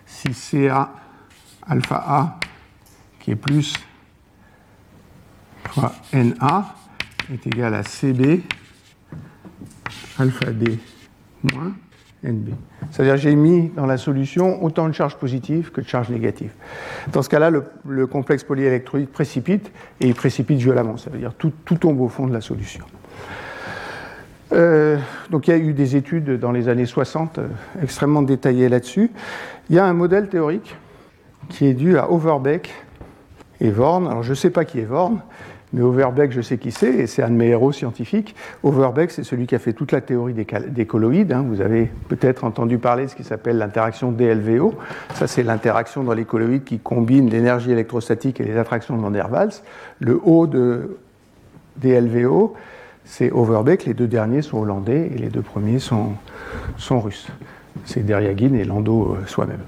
si CA alpha A qui est plus 3NA est égal à CB alpha B moins NB. C'est-à-dire j'ai mis dans la solution autant de charges positives que de charges négatives. Dans ce cas-là, le, complexe polyélectrolyte précipite et il précipite violemment. Ça veut dire tout, tout tombe au fond de la solution. Euh, donc il y a eu des études dans les années 60 euh, extrêmement détaillées là-dessus. Il y a un modèle théorique qui est dû à Overbeck et Vorn. Alors je ne sais pas qui est Vorn, mais Overbeck, je sais qui c'est, et c'est un de mes héros scientifiques. Overbeck, c'est celui qui a fait toute la théorie des, colloïdes. Hein. Vous avez peut-être entendu parler de ce qui s'appelle l'interaction DLVO. Ça, c'est l'interaction dans les colloïdes qui combine l'énergie électrostatique et les attractions de Van der Waals. Le haut de DLVO, c'est Overbeck. Les deux derniers sont hollandais et les deux premiers sont, russes. C'est Deryagin et Lando euh, soi-même.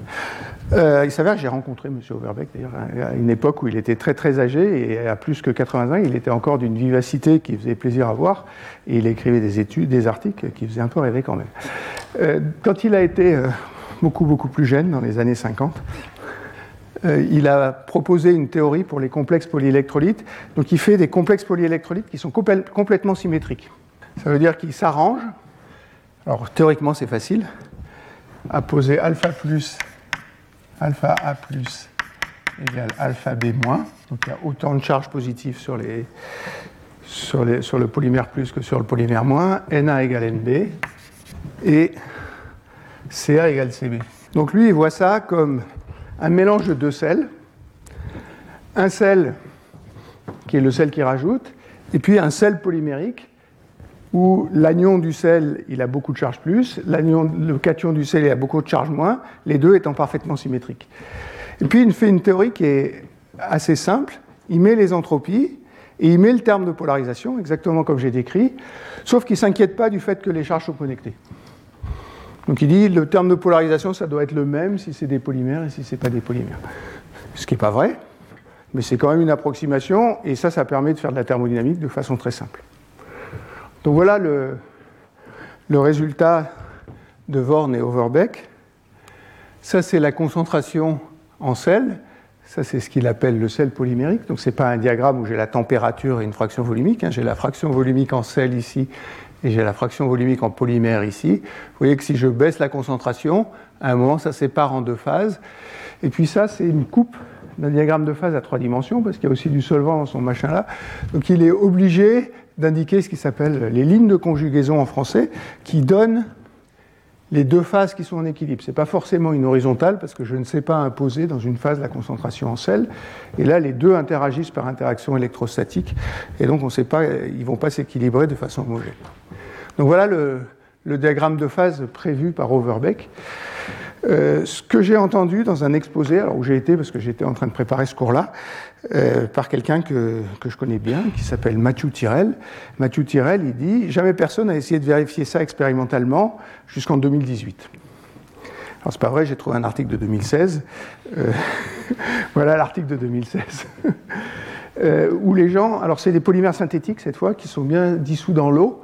Euh, il s'avère que j'ai rencontré M. Overbeck d'ailleurs à une époque où il était très très âgé et à plus que 80 ans, il était encore d'une vivacité qui faisait plaisir à voir et il écrivait des études, des articles qui faisaient un peu rêver quand même. Euh, quand il a été euh, beaucoup beaucoup plus jeune, dans les années 50, il a proposé une théorie pour les complexes polyélectrolytes. Donc il fait des complexes polyélectrolytes qui sont complètement symétriques. Ça veut dire qu'ils s'arrangent. Alors théoriquement c'est facile. À poser alpha plus alpha A plus égale alpha B moins. Donc il y a autant de charges positives sur, le polymère plus que sur le polymère moins. Na égale NB et Ca égale Cb. Donc lui, il voit ça comme un mélange de deux sels. Un sel qui est le sel qui rajoute, et puis un sel polymérique où l'anion du sel, il a beaucoup de charge plus, le cation du sel, il a beaucoup de charge moins, les deux étant parfaitement symétriques. Et puis il fait une théorie qui est assez simple, il met les entropies, et il met le terme de polarisation, exactement comme j'ai décrit, sauf qu'il ne s'inquiète pas du fait que les charges sont connectées. Donc il dit le terme de polarisation, ça doit être le même si c'est des polymères et si ce n'est pas des polymères. Ce qui n'est pas vrai, mais c'est quand même une approximation, et ça, ça permet de faire de la thermodynamique de façon très simple. Donc voilà le, résultat de Vorn et Overbeck. Ça, c'est la concentration en sel. Ça, c'est ce qu'il appelle le sel polymérique. Donc, ce n'est pas un diagramme où j'ai la température et une fraction volumique. Hein. J'ai la fraction volumique en sel ici et j'ai la fraction volumique en polymère ici. Vous voyez que si je baisse la concentration, à un moment, ça sépare en deux phases. Et puis ça, c'est une coupe d'un diagramme de phase à trois dimensions, parce qu'il y a aussi du solvant dans son machin-là. Donc il est obligé d'indiquer ce qui s'appelle les lignes de conjugaison en français, qui donnent les deux phases qui sont en équilibre. Ce n'est pas forcément une horizontale, parce que je ne sais pas imposer dans une phase la concentration en sel. Et là, les deux interagissent par interaction électrostatique, et donc on ne sait pas, ils ne vont pas s'équilibrer de façon homogène. Donc voilà le, diagramme de phase prévu par Overbeck. Euh, ce que j'ai entendu dans un exposé, alors où j'ai été parce que j'étais en train de préparer ce cours-là, euh, par quelqu'un que, je connais bien, qui s'appelle Mathieu Tirel. Mathieu Tirel, il dit Jamais personne n'a essayé de vérifier ça expérimentalement jusqu'en 2018. Alors, c'est pas vrai, j'ai trouvé un article de 2016. Euh, *laughs* voilà l'article de 2016. *laughs* où les gens, alors c'est des polymères synthétiques cette fois, qui sont bien dissous dans l'eau.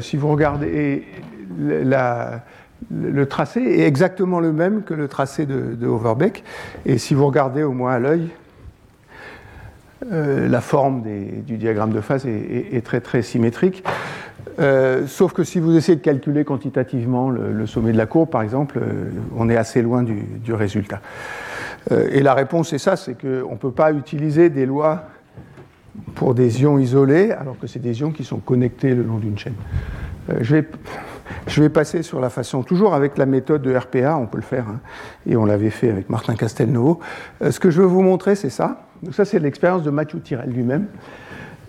si vous regardez le tracé est exactement le même que le tracé de, Overbeck. Et si vous regardez au moins à l'œil, euh, la forme du diagramme de phase est, très très symétrique. Euh, sauf que si vous essayez de calculer quantitativement le, sommet de la courbe, par exemple, euh, on est assez loin du, résultat. et la réponse est ça, c'est qu'on ne peut pas utiliser des lois pour des ions isolés, alors que c'est des ions qui sont connectés le long d'une chaîne. je vais je vais passer sur la façon, toujours avec la méthode de RPA, on peut le faire, hein, et on l'avait fait avec Martin Castelnau. Euh, ce que je veux vous montrer, c'est ça. Donc ça, c'est l'expérience de Mathieu Tirel lui-même.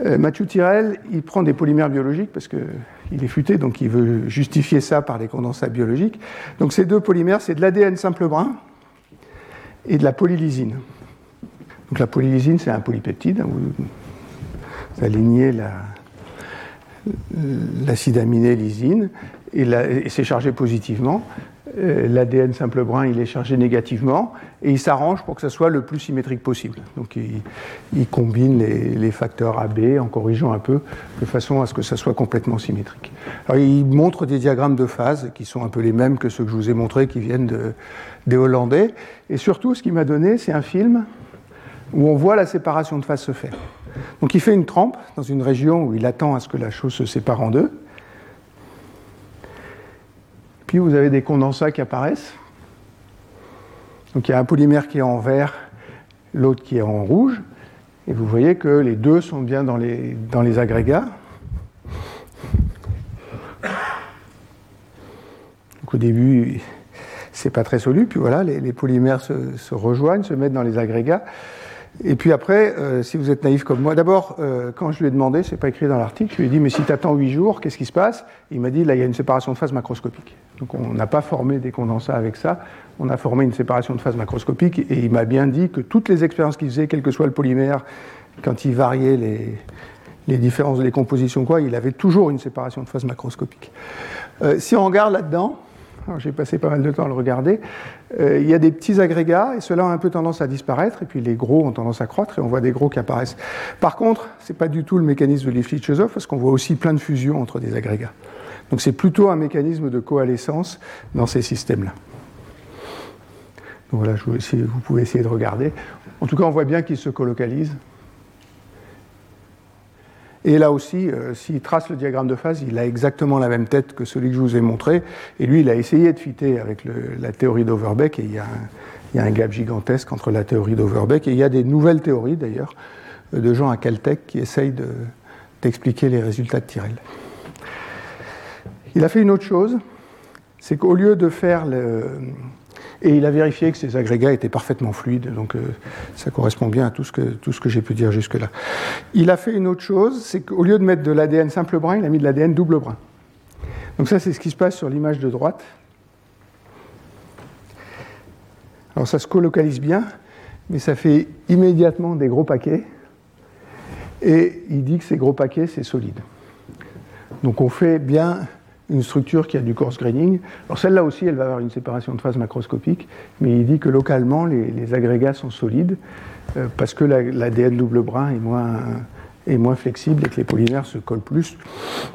Euh, Mathieu Tirel, il prend des polymères biologiques parce qu'il est futé, donc il veut justifier ça par des condensats biologiques. Donc ces deux polymères, c'est de l'ADN simple brun et de la polylysine. Donc la polylysine, c'est un polypeptide. Hein, vous alignez l'acide aminé lysine et, c'est chargé positivement. Euh, L'ADN simple brun, il est chargé négativement, et il s'arrange pour que ça soit le plus symétrique possible. Donc il, combine les, facteurs AB en corrigeant un peu, de façon à ce que ça soit complètement symétrique. Alors il montre des diagrammes de phase qui sont un peu les mêmes que ceux que je vous ai montrés, qui viennent des Hollandais. Et surtout, ce qu'il m'a donné, c'est un film où on voit la séparation de phase se faire. Donc il fait une trempe dans une région où il attend à ce que la chose se sépare en deux. Puis vous avez des condensats qui apparaissent. Donc il y a un polymère qui est en vert, l'autre qui est en rouge. Et vous voyez que les deux sont bien dans les, dans les agrégats. Donc au début, c'est pas très soluble. Puis voilà, les, polymères se, rejoignent, se mettent dans les agrégats. Et puis après, euh, si vous êtes naïf comme moi, d'abord, euh, quand je lui ai demandé, c'est pas écrit dans l'article, je lui ai dit, mais si tu attends 8 jours, qu'est-ce qui se passe? Il m'a dit, là, il y a une séparation de phase macroscopique. Donc on n'a pas formé des condensats avec ça, on a formé une séparation de phase macroscopique, et il m'a bien dit que toutes les expériences qu'il faisait, quel que soit le polymère, quand il variait les, différences, les compositions, quoi, il avait toujours une séparation de phase macroscopique. Euh, si on regarde là-dedans, j'ai passé pas mal de temps à le regarder. Euh, il y a des petits agrégats et ceux-là ont un peu tendance à disparaître et puis les gros ont tendance à croître et on voit des gros qui apparaissent. Par contre, ce n'est pas du tout le mécanisme de Lifshitz-Chekhov parce qu'on voit aussi plein de fusions entre des agrégats. Donc c'est plutôt un mécanisme de coalescence dans ces systèmes-là. Donc voilà, vous pouvez essayer de regarder. En tout cas, on voit bien qu'ils se colocalisent. Et là aussi, euh, s'il trace le diagramme de phase, il a exactement la même tête que celui que je vous ai montré. Et lui, il a essayé de fitter avec la théorie d'Overbeck. Et il y, a un, gap gigantesque entre la théorie d'Overbeck. Et il y a des nouvelles théories, d'ailleurs, euh, de gens à Caltech qui essayent d'expliquer les résultats de Tyrell. Il a fait une autre chose, c'est qu'au lieu de faire et il a vérifié que ces agrégats étaient parfaitement fluides, donc euh, ça correspond bien à tout ce que, que j'ai pu dire jusque-là. Il a fait une autre chose, c'est qu'au lieu de mettre de l'ADN simple brin, il a mis de l'ADN double brin. Donc ça, c'est ce qui se passe sur l'image de droite. Alors ça se colocalise bien, mais ça fait immédiatement des gros paquets. Et il dit que ces gros paquets, c'est solide. Donc on fait bien une structure qui a du coarse graining. Alors celle-là aussi, elle va avoir une séparation de phase macroscopique, mais il dit que localement, les, agrégats sont solides euh, parce que l'ADN double brin est moins, est moins flexible et que les polymères se collent plus.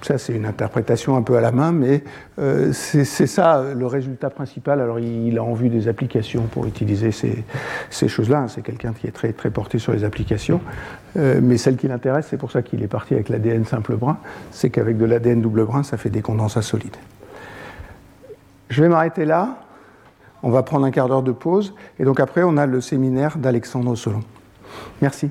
Ça, c'est une interprétation un peu à la main, mais euh, c'est ça le résultat principal. Alors, il, a en vue des applications pour utiliser ces, choses-là. C'est quelqu'un qui est très, très porté sur les applications. Euh, mais celle qui l'intéresse, c'est pour ça qu'il est parti avec l'ADN simple brin, c'est qu'avec de l'ADN double brin, ça fait des condensats solides. Je vais m'arrêter là. On va prendre un quart d'heure de pause. Et donc après, on a le séminaire d'Alexandre Solon. Merci.